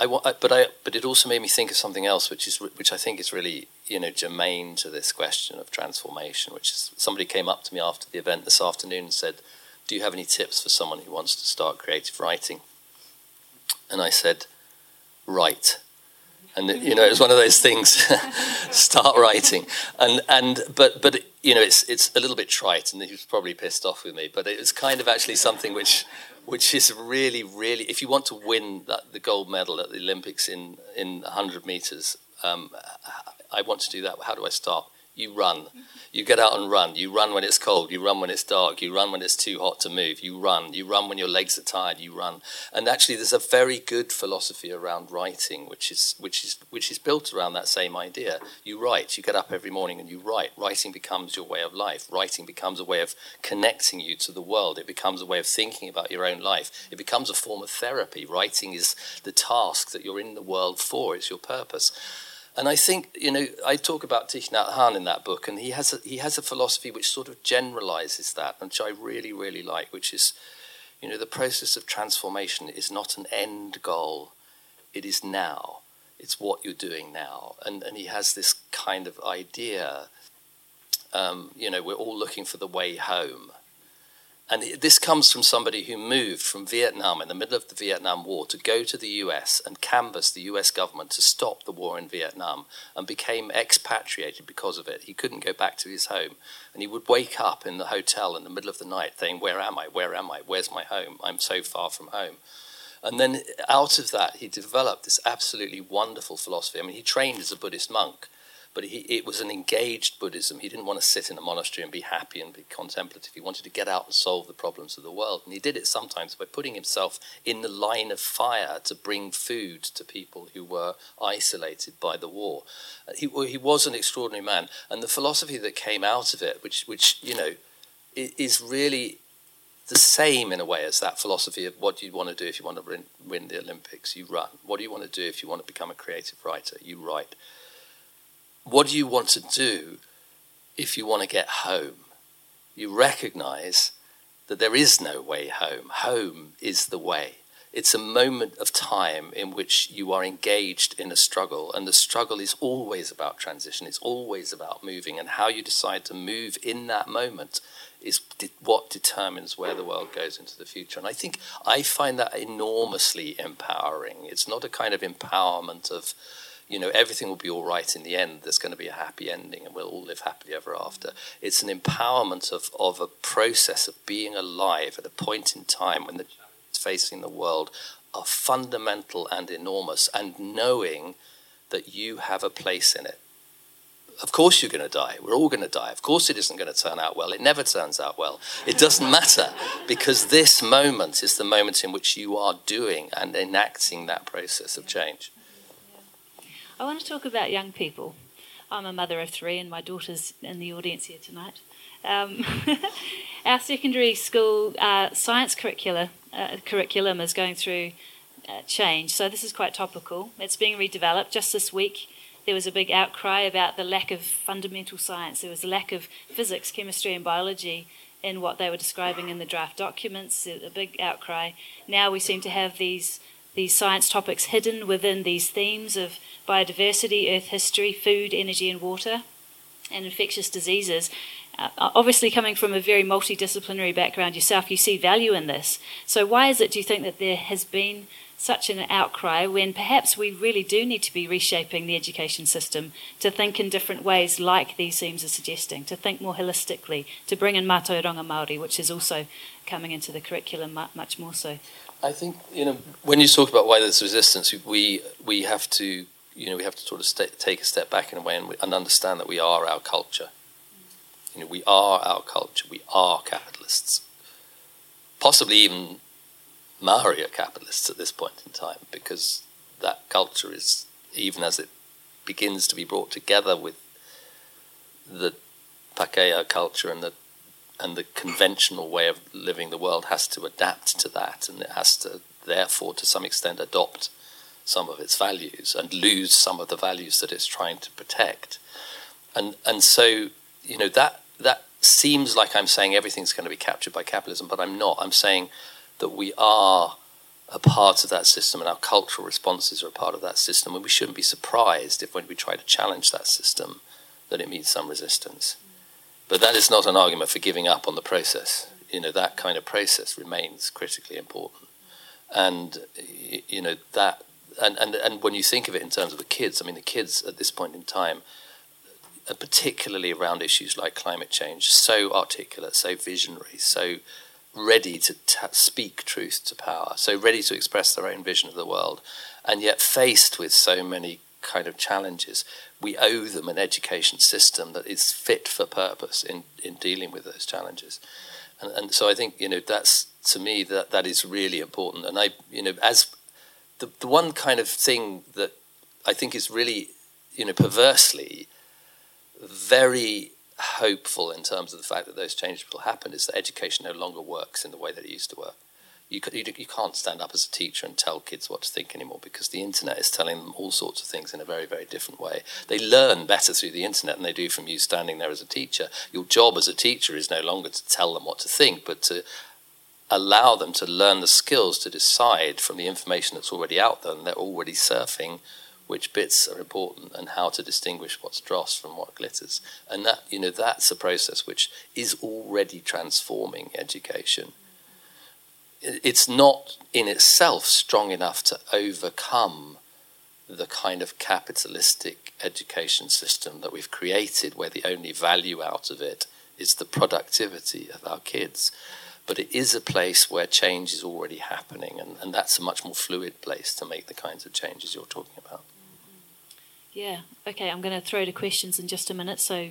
I, but I, but it also made me think of something else, which is which I think is really you know germane to this question of transformation. Which is somebody came up to me after the event this afternoon and said, "Do you have any tips for someone who wants to start creative writing?" And I said, "Write." And you know, it's one of those things. start writing, and and but but you know, it's it's a little bit trite, and he was probably pissed off with me. But it was kind of actually something which which is really, really, if you want to win that, the gold medal at the Olympics in, in 100 meters, um, I want to do that. How do I start? You run. You get out and run. You run when it's cold. You run when it's dark. You run when it's too hot to move. You run. You run when your legs are tired. You run. And actually, there's a very good philosophy around writing, which is which is which is built around that same idea. You write. You get up every morning and you write. Writing becomes your way of life. Writing becomes a way of connecting you to the world. It becomes a way of thinking about your own life. It becomes a form of therapy. Writing is the task that you're in the world for. It's your purpose. And I think, you know, I talk about Thich Nhat Hanh in that book, and he has a, he has a philosophy which sort of generalizes that, which I really, really like, which is, you know, the process of transformation is not an end goal, it is now. It's what you're doing now. And, and he has this kind of idea, um, you know, we're all looking for the way home. And this comes from somebody who moved from Vietnam in the middle of the Vietnam War to go to the US and canvass the US government to stop the war in Vietnam and became expatriated because of it. He couldn't go back to his home. And he would wake up in the hotel in the middle of the night saying, Where am I? Where am I? Where's my home? I'm so far from home. And then out of that, he developed this absolutely wonderful philosophy. I mean, he trained as a Buddhist monk but he, it was an engaged Buddhism. He didn't want to sit in a monastery and be happy and be contemplative. He wanted to get out and solve the problems of the world. And he did it sometimes by putting himself in the line of fire to bring food to people who were isolated by the war. Uh, he, he was an extraordinary man. And the philosophy that came out of it, which, which you know, is really the same in a way as that philosophy of what do you want to do if you want to win, win the Olympics? You run. What do you want to do if you want to become a creative writer? You write what do you want to do if you want to get home? You recognize that there is no way home. Home is the way. it's a moment of time in which you are engaged in a struggle, and the struggle is always about transition. It's always about moving, and how you decide to move in that moment is what determines where the world goes into the future. And I think I find that enormously empowering. It's not a kind of empowerment of, you know, everything will be all right in the end. There's going to be a happy ending, and we'll all live happily ever after. It's an empowerment of of a process of being alive at a point in time when the facing the world are fundamental and enormous, and knowing that you have a place in it. Of course, you're going to die. We're all going to die. Of course, it isn't going to turn out well. It never turns out well. It doesn't matter because this moment is the moment in which you are doing and enacting that process of change. I want to talk about young people. I'm a mother of three, and my daughter's in the audience here tonight. Um, our secondary school uh, science curricula, uh, curriculum is going through uh, change, so this is quite topical. It's being redeveloped. Just this week, there was a big outcry about the lack of fundamental science. There was a lack of physics, chemistry, and biology in what they were describing in the draft documents. A big outcry. Now we seem to have these these science topics hidden within these themes of biodiversity, earth history, food, energy, and water, and infectious diseases. Uh, obviously, coming from a very multidisciplinary background yourself, you see value in this. So, why is it, do you think, that there has been such an outcry when perhaps we really do need to be reshaping the education system to think in different ways, like these themes are suggesting, to think more holistically, to bring in Mātauranga Māori, which is also coming into the curriculum much more so? I think you know when you talk about why there's resistance, we we have to you know we have to sort of st- take a step back in a way and, and understand that we are our culture you know, we are our culture. We are capitalists. Possibly even Maori are capitalists at this point in time because that culture is, even as it begins to be brought together with the Pākehā culture and the and the conventional way of living the world has to adapt to that, and it has to therefore, to some extent, adopt some of its values and lose some of the values that it's trying to protect. And and so you know that that seems like I'm saying everything's going to be captured by capitalism, but I'm not. I'm saying that we are a part of that system and our cultural responses are a part of that system, and we shouldn't be surprised if when we try to challenge that system that it meets some resistance. But that is not an argument for giving up on the process. You know, that kind of process remains critically important. And, you know, that, and, and, and when you think of it in terms of the kids, I mean, the kids at this point in time, particularly around issues like climate change, so articulate, so visionary, so ready to t- speak truth to power, so ready to express their own vision of the world, and yet faced with so many kind of challenges, we owe them an education system that is fit for purpose in, in dealing with those challenges. And, and so I think, you know, that's, to me, that, that is really important. And I, you know, as the, the one kind of thing that I think is really, you know, perversely very hopeful in terms of the fact that those changes will happen is that education no longer works in the way that it used to work. You, you, you can't stand up as a teacher and tell kids what to think anymore because the internet is telling them all sorts of things in a very, very different way. They learn better through the internet than they do from you standing there as a teacher. Your job as a teacher is no longer to tell them what to think, but to allow them to learn the skills to decide from the information that's already out there and they're already surfing which bits are important and how to distinguish what's dross from what glitters. And that, you know, that's a process which is already transforming education. It's not in itself strong enough to overcome the kind of capitalistic education system that we've created, where the only value out of it is the productivity of our kids. But it is a place where change is already happening, and, and that's a much more fluid place to make the kinds of changes you're talking about. Yeah. Okay. I'm going to throw to questions in just a minute, so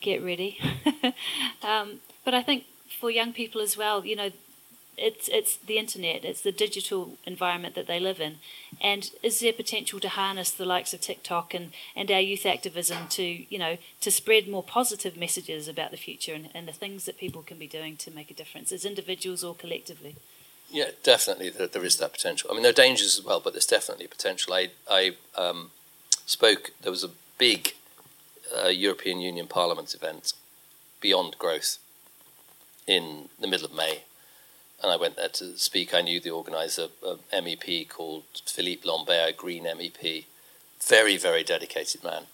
get ready. um, but I think for young people as well, you know, it's it's the internet, it's the digital environment that they live in, and is there potential to harness the likes of TikTok and, and our youth activism to you know to spread more positive messages about the future and, and the things that people can be doing to make a difference as individuals or collectively? Yeah, definitely there, there is that potential. I mean, there are dangers as well, but there's definitely potential. I I um, spoke, there was a big uh, European Union Parliament event, Beyond Growth, in the middle of May. And I went there to speak. I knew the organizer, MEP called Philippe Lamberts, Green MEP, very, very dedicated man.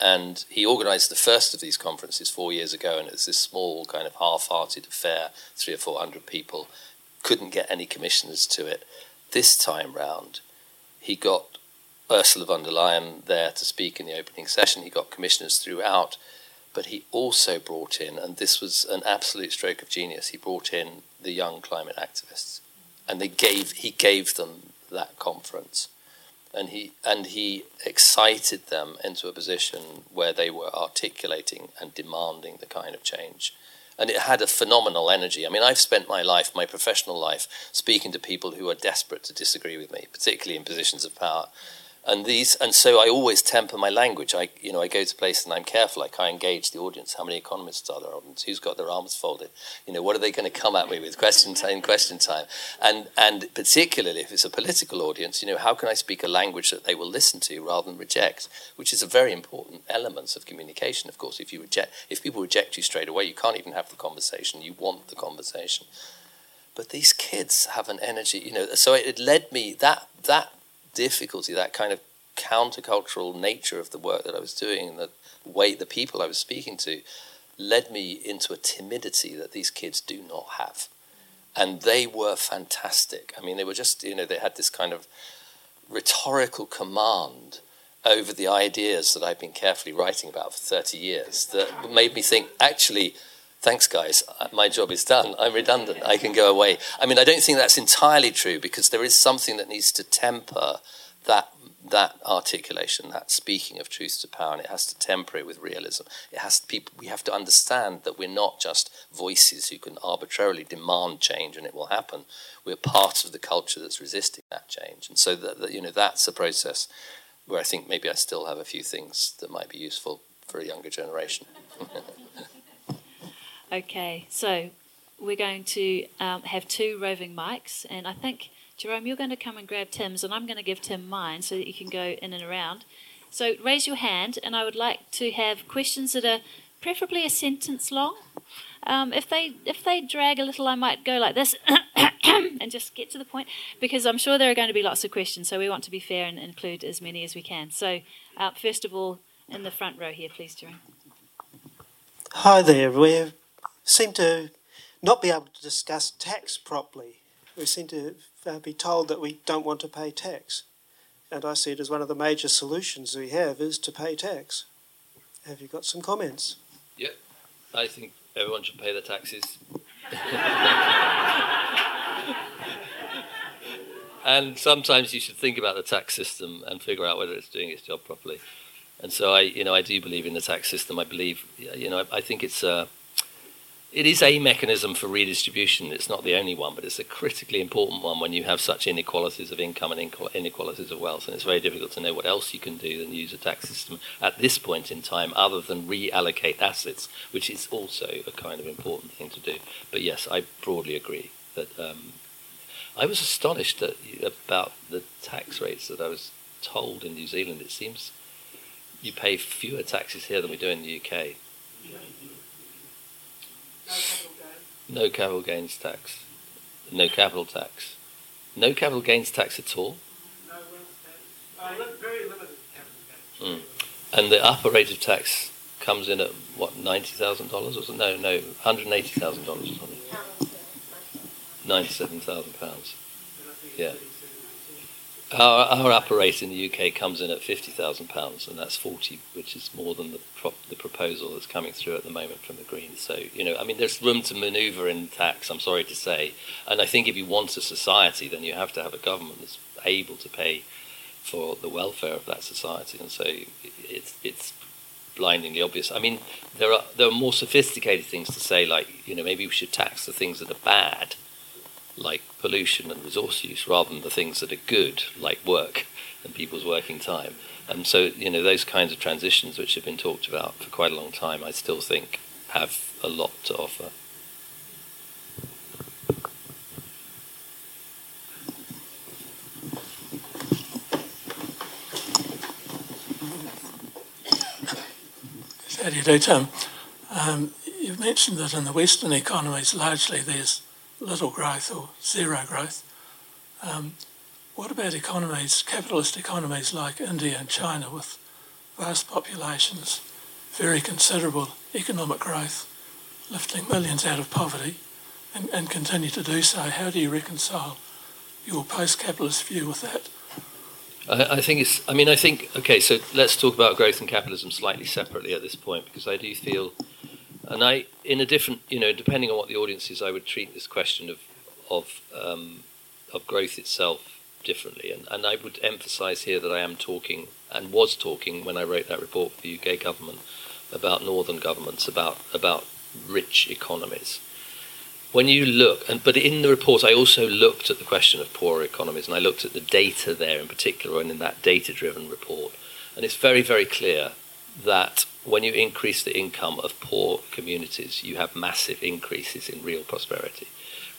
And he organized the first of these conferences four years ago, and it was this small, kind of half hearted affair, three or four hundred people. Couldn't get any commissioners to it. This time round, he got Ursula von der Leyen there to speak in the opening session. He got commissioners throughout, but he also brought in, and this was an absolute stroke of genius, he brought in the young climate activists. And they gave, he gave them that conference. And he and he excited them into a position where they were articulating and demanding the kind of change. And it had a phenomenal energy. I mean i've spent my life my professional life speaking to people who are desperate to disagree with me particularly in positions of power and these and so I always temper my language. I you know I go to places and I'm careful. Like I engage the audience. How many economists are there? Who's got their arms folded? You know what are they going to come at me with question time? Question time. And and particularly if it's a political audience, you know how can I speak a language that they will listen to rather than reject? Which is a very important element of communication. Of course, if you reject, if people reject you straight away, you can't even have the conversation. You want the conversation. But these kids have an energy, you know. So it led me that that difficulty, that kind of countercultural nature of the work that I was doing, and the way the people I was speaking to, led me into a timidity that these kids do not have. And they were fantastic. I mean, they were just, you know, they had this kind of rhetorical command over the ideas that I've been carefully writing about for 30 years that made me think, actually, thanks, guys, uh, my job is done. I'm redundant. I can go away. I mean, I don't think that's entirely true because there is something that needs to temper that that articulation, that speaking of truth to power, and it has to temper it with realism. It has to, people. We have to understand that we're not just voices who can arbitrarily demand change and it will happen. We're part of the culture that's resisting that change, and so that, that you know that's a process where I think maybe I still have a few things that might be useful for a younger generation. okay, so we're going to um, have two roving mics, and I think Jerome, you're going to come and grab Tim's, and I'm going to give Tim mine so that you can go in and around. So raise your hand, and I would like to have questions that are preferably a sentence long. Um, if they if they drag a little, I might go like this and just get to the point because I'm sure there are going to be lots of questions. So we want to be fair and include as many as we can. So uh, first of all, in the front row here, please, Jerome. Hi there. We seem to not be able to discuss tax properly. We seem to uh, be told that we don't want to pay tax. And I see it as one of the major solutions we have is to pay tax. Have you got some comments? Yeah, I think everyone should pay their taxes. and sometimes you should think about the tax system and figure out whether it's doing its job properly. And so I, you know, I do believe in the tax system. I believe, you know, I, I think it's a, it is a mechanism for redistribution. It's not the only one, but it's a critically important one when you have such inequalities of income and inequalities of wealth. And it's very difficult to know what else you can do than use a tax system at this point in time, other than reallocate assets, which is also a kind of important thing to do. But yes, I broadly agree that. Um, I was astonished at, about the tax rates that I was told in New Zealand. It seems you pay fewer taxes here than we do in the UK. No capital gains tax. No capital tax. No capital gains tax at all. No very limited capital gains. And the upper rate of tax comes in at what ninety thousand dollars or? No, no, one hundred eighty thousand dollars or something. Ninety-seven thousand pounds. Yeah. Our, our rate in the UK comes in at fifty thousand pounds, and that's forty, which is more than the the proposal that's coming through at the moment from the Greens. So you know, I mean, there's room to manoeuvre in tax. I'm sorry to say, and I think if you want a society, then you have to have a government that's able to pay for the welfare of that society, and so it's it's blindingly obvious. I mean, there are there are more sophisticated things to say, like you know, maybe we should tax the things that are bad like pollution and resource use rather than the things that are good, like work and people's working time. And so, you know, those kinds of transitions which have been talked about for quite a long time, I still think have a lot to offer. Do, Um, you've mentioned that in the Western economies, largely there's little growth or zero growth. Um, what about economies, capitalist economies like India and China with vast populations, very considerable economic growth, lifting millions out of poverty and, and continue to do so? How do you reconcile your post-capitalist view with that? I, I think it's. I mean, I think. Okay, so let's talk about growth and capitalism slightly separately at this point because I do feel, and I, in a different, you know, depending on what the audience is, I would treat this question of of um, of growth itself differently. And, and I would emphasise here that I am talking and was talking when I wrote that report for the UK government about northern governments, about about rich economies when you look, and but in the report, I also looked at the question of poorer economies, and I looked at the data there in particular, and in that data-driven report, and it's very, very clear that when you increase the income of poor communities, you have massive increases in real prosperity.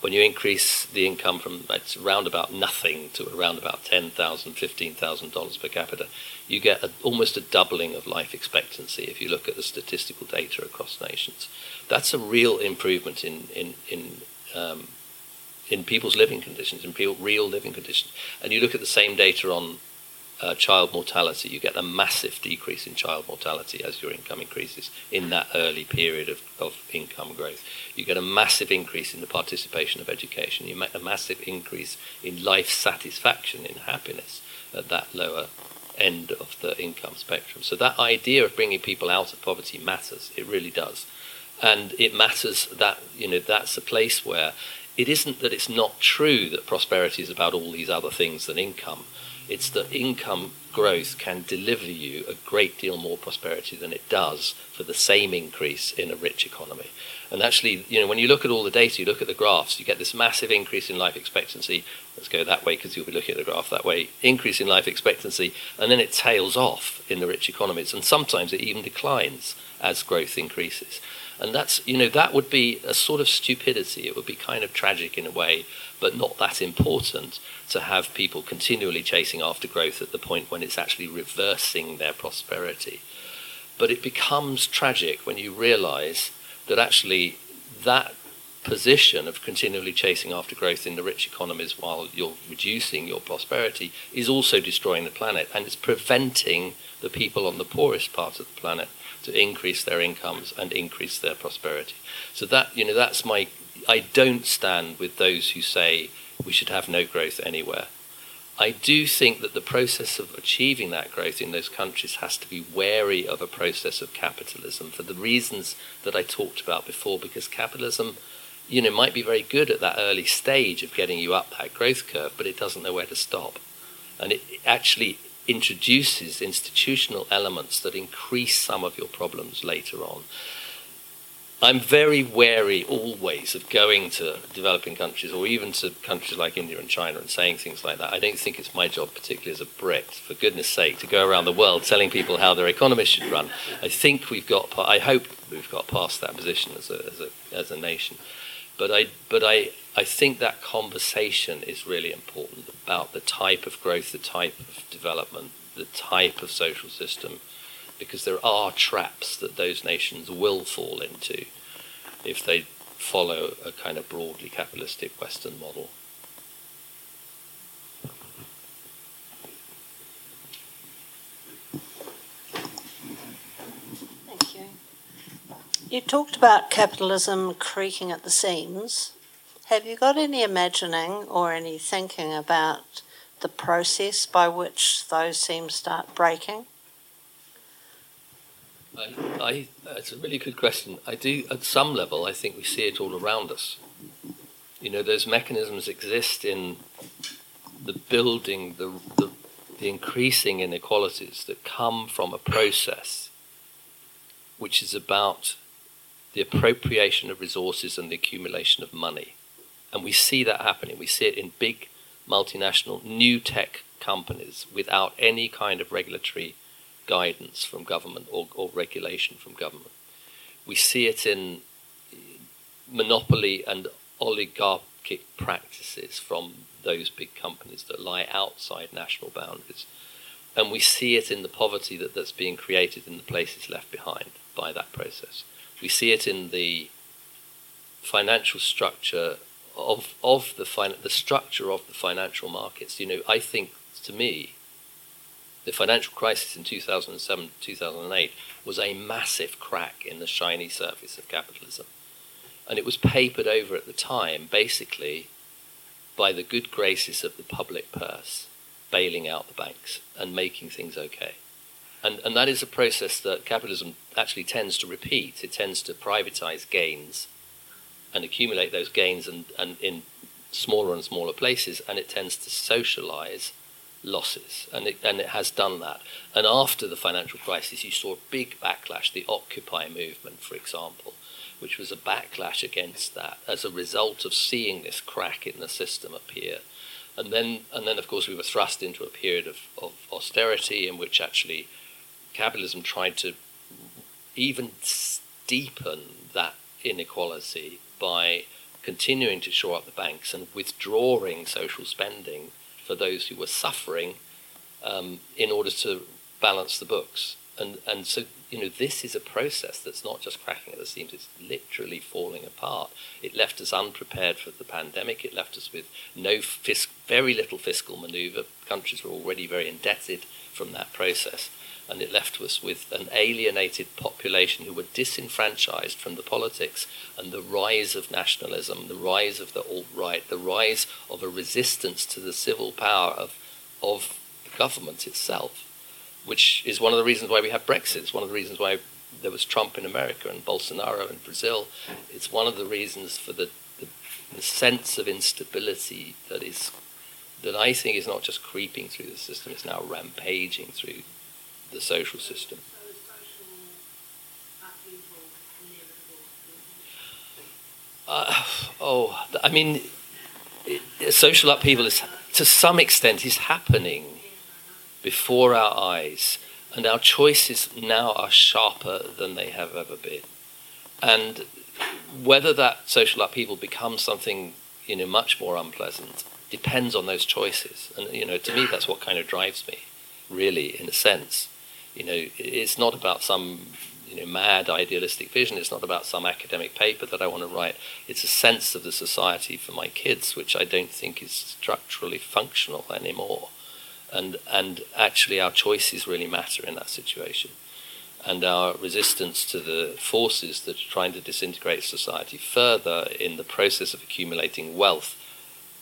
When you increase the income from it's around about nothing to around about $10,000, $15,000 per capita, you get a, almost a doubling of life expectancy if you look at the statistical data across nations. That's a real improvement in, in, in, um, in people's living conditions, in real living conditions. And you look at the same data on uh, child mortality, you get a massive decrease in child mortality as your income increases in that early period of, of income growth. You get a massive increase in the participation of education. You make a massive increase in life satisfaction, in happiness at that lower end of the income spectrum. So that idea of bringing people out of poverty matters. It really does. And it matters that, you know, that's a place where it isn't that it's not true that prosperity is about all these other things than income it's that income growth can deliver you a great deal more prosperity than it does for the same increase in a rich economy. And actually, you know, when you look at all the data, you look at the graphs, you get this massive increase in life expectancy. Let's go that way because you'll be looking at the graph that way. Increase in life expectancy, and then it tails off in the rich economies, and sometimes it even declines as growth increases. And that's, you know, that would be a sort of stupidity. It would be kind of tragic in a way, but not that important to have people continually chasing after growth at the point when it's actually reversing their prosperity. But it becomes tragic when you realize that actually that position of continually chasing after growth in the rich economies while you're reducing your prosperity is also destroying the planet and it's preventing the people on the poorest part of the planet to increase their incomes and increase their prosperity. So that you know that's my I don't stand with those who say we should have no growth anywhere. I do think that the process of achieving that growth in those countries has to be wary of a process of capitalism for the reasons that I talked about before, because capitalism, you know, might be very good at that early stage of getting you up that growth curve, but it doesn't know where to stop. And it actually introduces institutional elements that increase some of your problems later on. I'm very wary always of going to developing countries or even to countries like India and China and saying things like that. I don't think it's my job, particularly as a Brit, for goodness sake, to go around the world telling people how their economies should run. I think we've got, I hope we've got past that position as a, as a, as a nation. But I, but I, I think that conversation is really important about the type of growth, the type of development, the type of social system because there are traps that those nations will fall into if they follow a kind of broadly capitalistic Western model. Thank you. You talked about capitalism creaking at the seams. Have you got any imagining or any thinking about the process by which those seams start breaking? I, I, it's a really good question. I do, at some level, I think we see it all around us. You know, those mechanisms exist in the building, the, the, the increasing inequalities that come from a process which is about the appropriation of resources and the accumulation of money. And we see that happening. We see it in big multinational new tech companies without any kind of regulatory guidance from government or, or regulation from government. We see it in monopoly and oligarchic practices from those big companies that lie outside national boundaries. And we see it in the poverty that, that's being created in the places left behind by that process. We see it in the financial structure of of the fin- the structure of the financial markets. You know, I think to me, the financial crisis in 2007 2008 was a massive crack in the shiny surface of capitalism, and it was papered over at the time, basically, by the good graces of the public purse, bailing out the banks and making things okay. And, and that is a process that capitalism actually tends to repeat. It tends to privatize gains and accumulate those gains and, and in smaller and smaller places, and it tends to socialize losses, and it, and it has done that. And after the financial crisis, you saw a big backlash, the Occupy movement, for example, which was a backlash against that as a result of seeing this crack in the system appear. And then, and then of course, we were thrust into a period of, of austerity in which actually capitalism tried to even deepen that inequality by continuing to shore up the banks and withdrawing social spending for those who were suffering um, in order to balance the books. And, and so, you know, this is a process that's not just cracking at the seams, it's literally falling apart. It left us unprepared for the pandemic. It left us with no fisc- very little fiscal maneuver. Countries were already very indebted from that process and it left us with an alienated population who were disenfranchised from the politics and the rise of nationalism, the rise of the alt right, the rise of a resistance to the civil power of, of the government itself, which is one of the reasons why we have Brexit. It's one of the reasons why there was Trump in America and Bolsonaro in Brazil. It's one of the reasons for the, the, the sense of instability that is that I think is not just creeping through the system, it's now rampaging through the social system. Uh, oh, I mean, social upheaval is, to some extent, is happening before our eyes, and our choices now are sharper than they have ever been. And whether that social upheaval becomes something you know much more unpleasant depends on those choices. And you know, to me, that's what kind of drives me, really, in a sense. You know, it's not about some you know, mad idealistic vision. It's not about some academic paper that I want to write. It's a sense of the society for my kids, which I don't think is structurally functional anymore. And and actually, our choices really matter in that situation. And our resistance to the forces that are trying to disintegrate society further in the process of accumulating wealth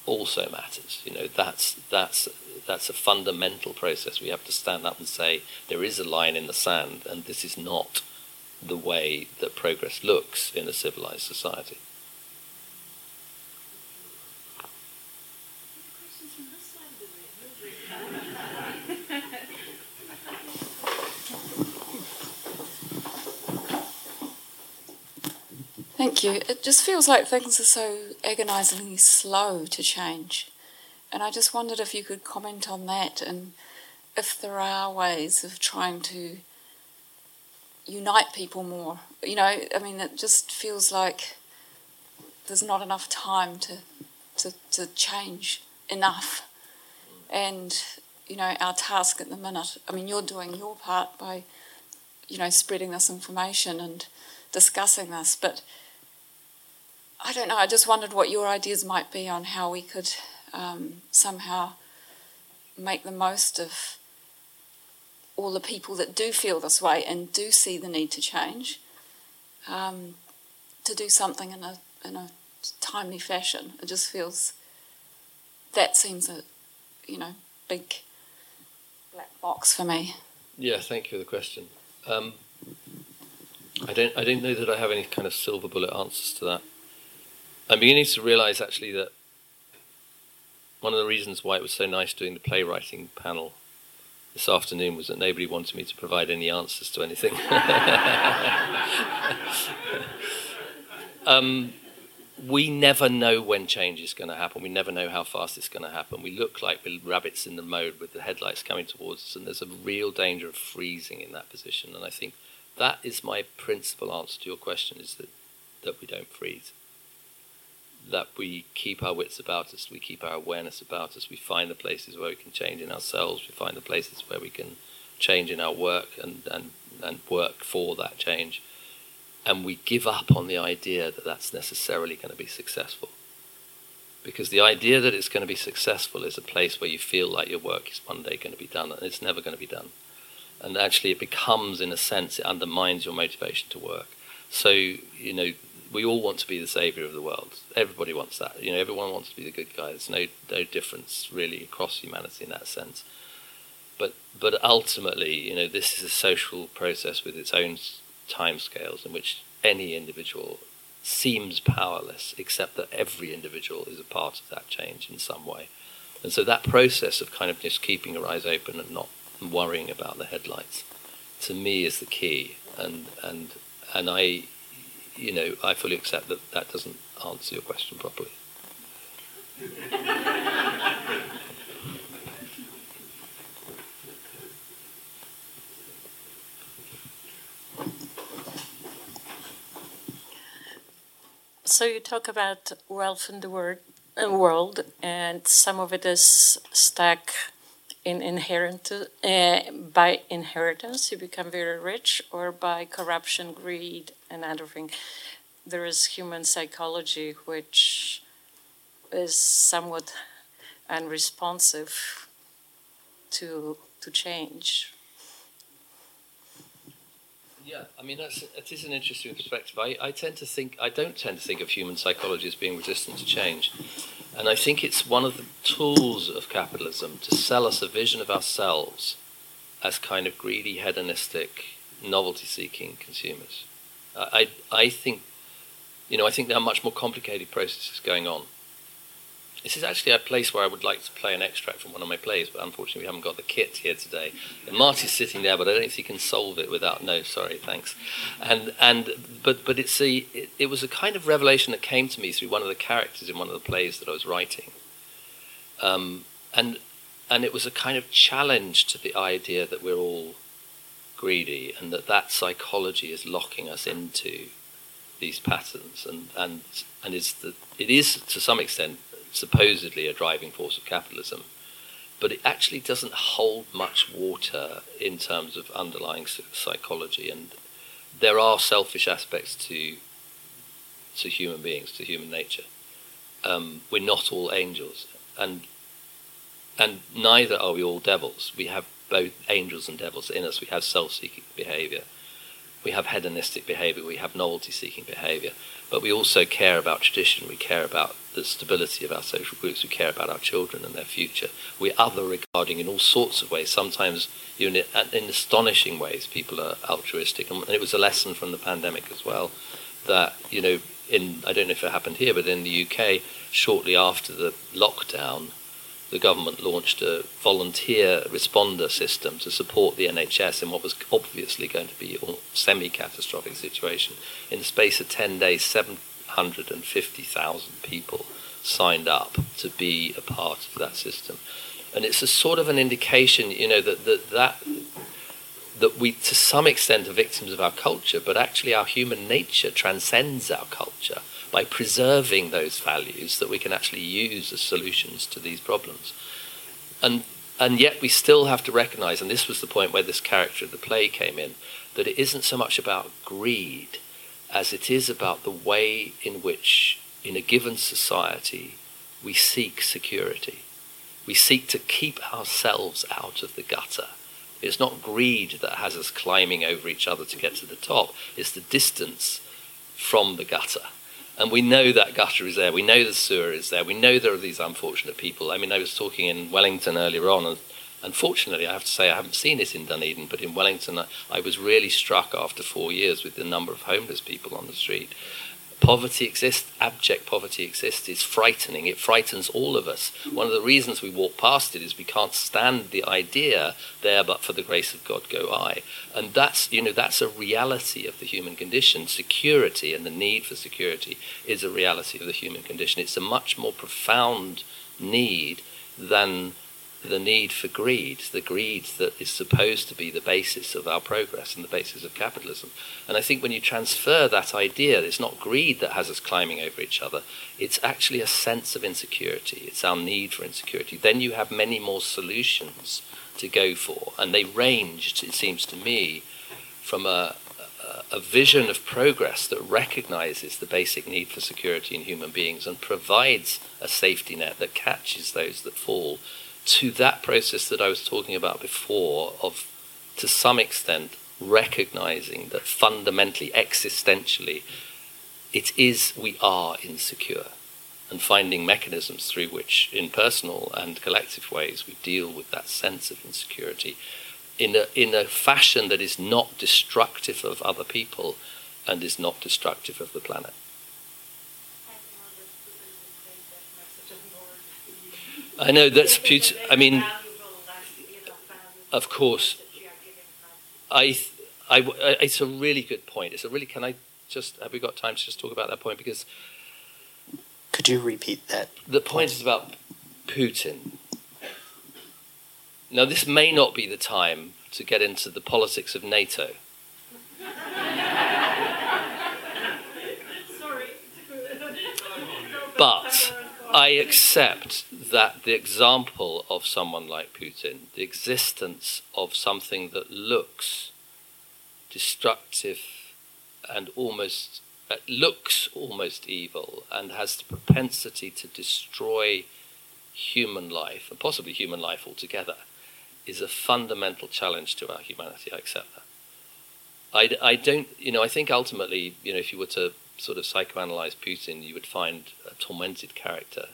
also matters. You know, that's that's that's a fundamental process. We have to stand up and say there is a line in the sand, and this is not the way that progress looks in a civilized society. Thank you. It just feels like things are so agonisingly slow to change. And I just wondered if you could comment on that and if there are ways of trying to unite people more. You know, I mean, it just feels like there's not enough time to, to, to change enough. And, you know, our task at the minute, I mean, you're doing your part by, you know, spreading this information and discussing this, but I don't know, I just wondered what your ideas might be on how we could um, somehow make the most of all the people that do feel this way and do see the need to change, um, to do something in a in a timely fashion. It just feels that seems a you know big black box for me. Yeah, thank you for the question. Um, I don't I don't know that I have any kind of silver bullet answers to that. I'm beginning to realise actually that one of the reasons why it was so nice doing the playwriting panel this afternoon was that nobody wanted me to provide any answers to anything. um, we never know when change is going to happen. We never know how fast it's going to happen. We look like we're rabbits in the mode with the headlights coming towards us, and there's a real danger of freezing in that position. And I think that is my principal answer to your question: is that that we don't freeze that we keep our wits about us, we keep our awareness about us, we find the places where we can change in ourselves, we find the places where we can change in our work and, and, and work for that change. And we give up on the idea that that's necessarily going to be successful. Because the idea that it's going to be successful is a place where you feel like your work is one day going to be done, and it's never going to be done. And actually, it becomes, in a sense, it undermines your motivation to work. So, you know, we all want to be the savior of the world. Everybody wants that. You know, everyone wants to be the good guy. There's no no difference really across humanity in that sense. But but ultimately, you know, this is a social process with its own timescales in which any individual seems powerless, except that every individual is a part of that change in some way. And so that process of kind of just keeping your eyes open and not worrying about the headlights, to me, is the key. And and and I you know, I fully accept that that doesn't answer your question properly. So you talk about wealth in the world, uh, world and some of it is stuck in inherent uh, by inheritance. You become very rich, or by corruption, greed, and other things. There is human psychology, which is somewhat unresponsive to to change. Yeah, I mean that's it is an interesting perspective. I, I tend to think I don't tend to think of human psychology as being resistant to change, and I think it's one of the tools of capitalism to sell us a vision of ourselves as kind of greedy, hedonistic, novelty-seeking consumers. I, I think, you know, I think there are much more complicated processes going on. This is actually a place where I would like to play an extract from one of my plays, but unfortunately we haven't got the kit here today. And Marty's sitting there, but I don't think he can solve it without no, sorry, thanks. And and but but it's a it, it was a kind of revelation that came to me through one of the characters in one of the plays that I was writing. Um, and and it was a kind of challenge to the idea that we're all greedy and that that psychology is locking us into these patterns and and and is the it is to some extent supposedly a driving force of capitalism but it actually doesn't hold much water in terms of underlying psychology. And there are selfish aspects to to human beings to human nature. Um, we're not all angels. And and neither are we all devils. We have both angels and devils in us. We have self seeking behavior, we have hedonistic behavior, we have novelty seeking behavior, but we also care about tradition, we care about the stability of our social groups, we care about our children and their future. We're other regarding in all sorts of ways, sometimes even in astonishing ways, people are altruistic. And it was a lesson from the pandemic as well that, you know, in, I don't know if it happened here, but in the UK, shortly after the lockdown, the government launched a volunteer responder system to support the NHS in what was obviously going to be a semi catastrophic situation. In the space of 10 days, 750,000 people signed up to be a part of that system. And it's a sort of an indication, you know, that, that, that, that we, to some extent, are victims of our culture, but actually our human nature transcends our culture by preserving those values that we can actually use as solutions to these problems. And and yet we still have to recognize, and this was the point where this character of the play came in, that it isn't so much about greed as it is about the way in which, in a given society, we seek security. We seek to keep ourselves out of the gutter. It's not greed that has us climbing over each other to get to the top, it's the distance from the gutter and we know that gutter is there. We know the sewer is there. We know there are these unfortunate people. I mean, I was talking in Wellington earlier on, and unfortunately, I have to say I haven't seen it in Dunedin, but in Wellington, I, I was really struck after four years with the number of homeless people on the street. Poverty exists, abject poverty exists. It's frightening. It frightens all of us. One of the reasons we walk past it is we can't stand the idea there, but for the grace of God go I. And that's, you know, that's a reality of the human condition. Security and the need for security is a reality of the human condition. It's a much more profound need than the need for greed, the greed that is supposed to be the basis of our progress and the basis of capitalism. And I think when you transfer that idea, it's not greed that has us climbing over each other, it's actually a sense of insecurity, it's our need for insecurity. Then you have many more solutions to go for, and they range, it seems to me, from a, a vision of progress that recognizes the basic need for security in human beings and provides a safety net that catches those that fall to that process that I was talking about before of, to some extent, recognizing that fundamentally, existentially, it is we are insecure and finding mechanisms through which, in personal and collective ways, we deal with that sense of insecurity in a, in a fashion that is not destructive of other people and is not destructive of the planet. I know that's Putin. I mean, of course, I, I, it's a really good point. It's a really. Can I just have we got time to just talk about that point because? Could you repeat that? The point is about Putin. Now, this may not be the time to get into the politics of NATO. Sorry. But I accept that the example of someone like Putin, the existence of something that looks destructive and almost uh, looks almost evil and has the propensity to destroy human life and possibly human life altogether is a fundamental challenge to our humanity. I accept that. I, I don't, you know, I think ultimately, you know, if you were to sort of psychoanalyze Putin, you would find a tormented character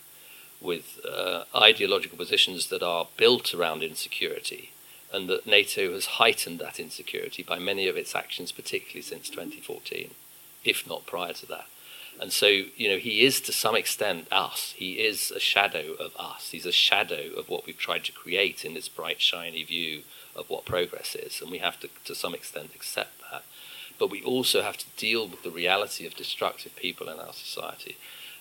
with uh, ideological positions that are built around insecurity, and that NATO has heightened that insecurity by many of its actions, particularly since 2014, if not prior to that. And so, you know, he is to some extent us. He is a shadow of us. He's a shadow of what we've tried to create in this bright, shiny view of what progress is. And we have to, to some extent, accept that. But we also have to deal with the reality of destructive people in our society.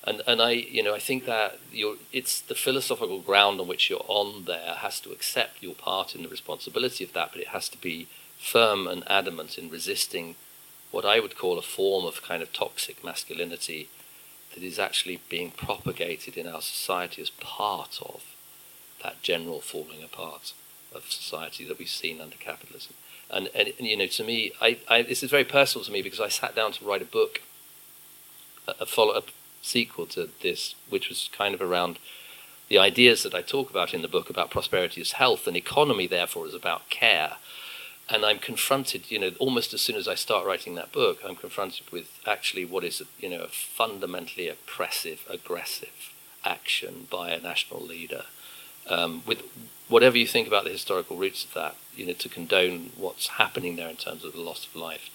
And, and I, you know, I think that you it's the philosophical ground on which you're on there has to accept your part in the responsibility of that, but it has to be firm and adamant in resisting what I would call a form of kind of toxic masculinity that is actually being propagated in our society as part of that general falling apart of society that we've seen under capitalism. And, and, you know, to me, I, I, this is very personal to me because I sat down to write a book, a, a follow-up sequel to this, which was kind of around the ideas that I talk about in the book about prosperity as health and economy, therefore, is about care and I'm confronted, you know, almost as soon as I start writing that book, I'm confronted with actually what is, you know, a fundamentally oppressive, aggressive action by a national leader. Um, with whatever you think about the historical roots of that, you know, to condone what's happening there in terms of the loss of life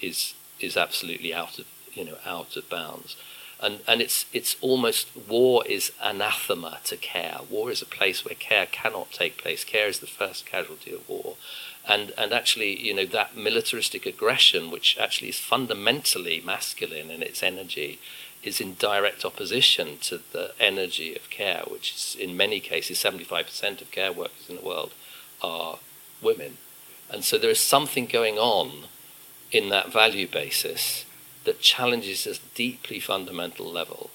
is is absolutely out of you know out of bounds. And and it's it's almost war is anathema to care. War is a place where care cannot take place. Care is the first casualty of war and and actually you know that militaristic aggression which actually is fundamentally masculine in its energy is in direct opposition to the energy of care which is in many cases 75% of care workers in the world are women. And so there is something going on in that value basis that challenges us deeply fundamental level.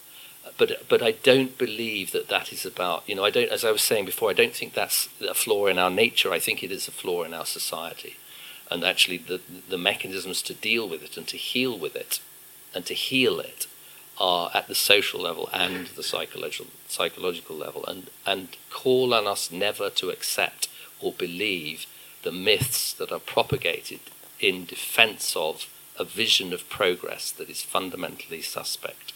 But but I don't believe that that is about you know I don't as I was saying before I don't think that's a flaw in our nature. I think it is a flaw in our society. And actually the the mechanisms to deal with it and to heal with it and to heal it are at the social level and the psychological psychological level. And and call on us never to accept or believe the myths that are propagated in defense of a vision of progress that is fundamentally suspect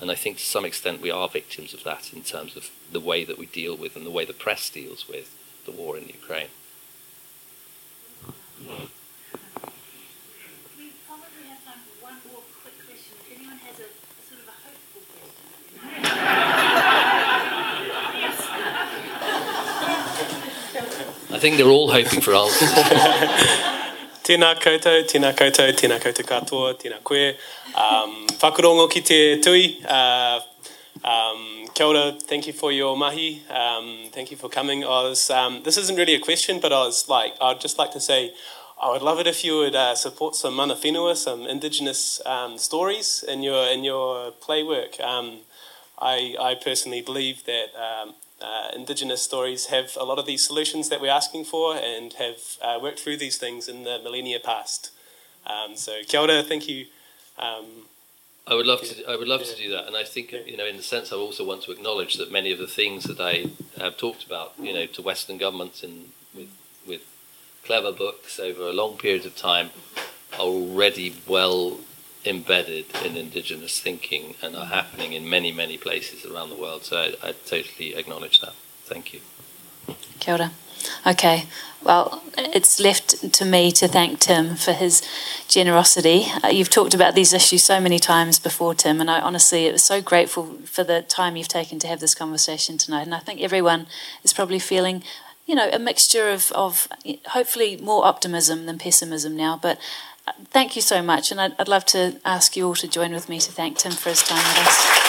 and I think to some extent we are victims of that in terms of the way that we deal with and the way the press deals with the war in Ukraine. I think they're all hoping for answers. Tēnā koutou, tēnā koutou, tēnā koutou katoa, tēnā koe. Um, whakarongo ki te tui. Uh, um, kia ora, thank you for your mahi. Um, thank you for coming. Was, um, this isn't really a question, but I was like, I'd just like to say, I would love it if you would uh, support some mana whenua, some indigenous um, stories in your in your play work. Um, I, I personally believe that um, uh, Indigenous stories have a lot of these solutions that we're asking for and have uh, worked through these things in the millennia past. Um, so kia ora, thank you. Um, I would love to. I would love Yeah. to do that, and I think Yeah. you know, in a sense, I also want to acknowledge that many of the things that I have talked about, you know, to Western governments and with with clever books over a long period of time, are already well embedded in Indigenous thinking and are happening in many many places around the world. So I, I totally acknowledge that. Thank you. Kia ora. Okay, well, it's left to me to thank Tim for his generosity. Uh, you've talked about these issues so many times before, Tim, and I honestly am so grateful for the time you've taken to have this conversation tonight. And I think everyone is probably feeling, you know, a mixture of, of hopefully more optimism than pessimism now. But thank you so much, and I'd, I'd love to ask you all to join with me to thank Tim for his time with us.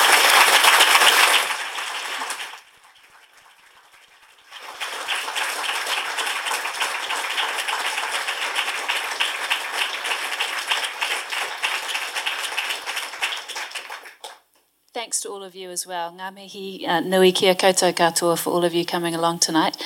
Thanks to all of you as well. Ngā mihi uh, nui kia koutou katoa for all of you coming along tonight.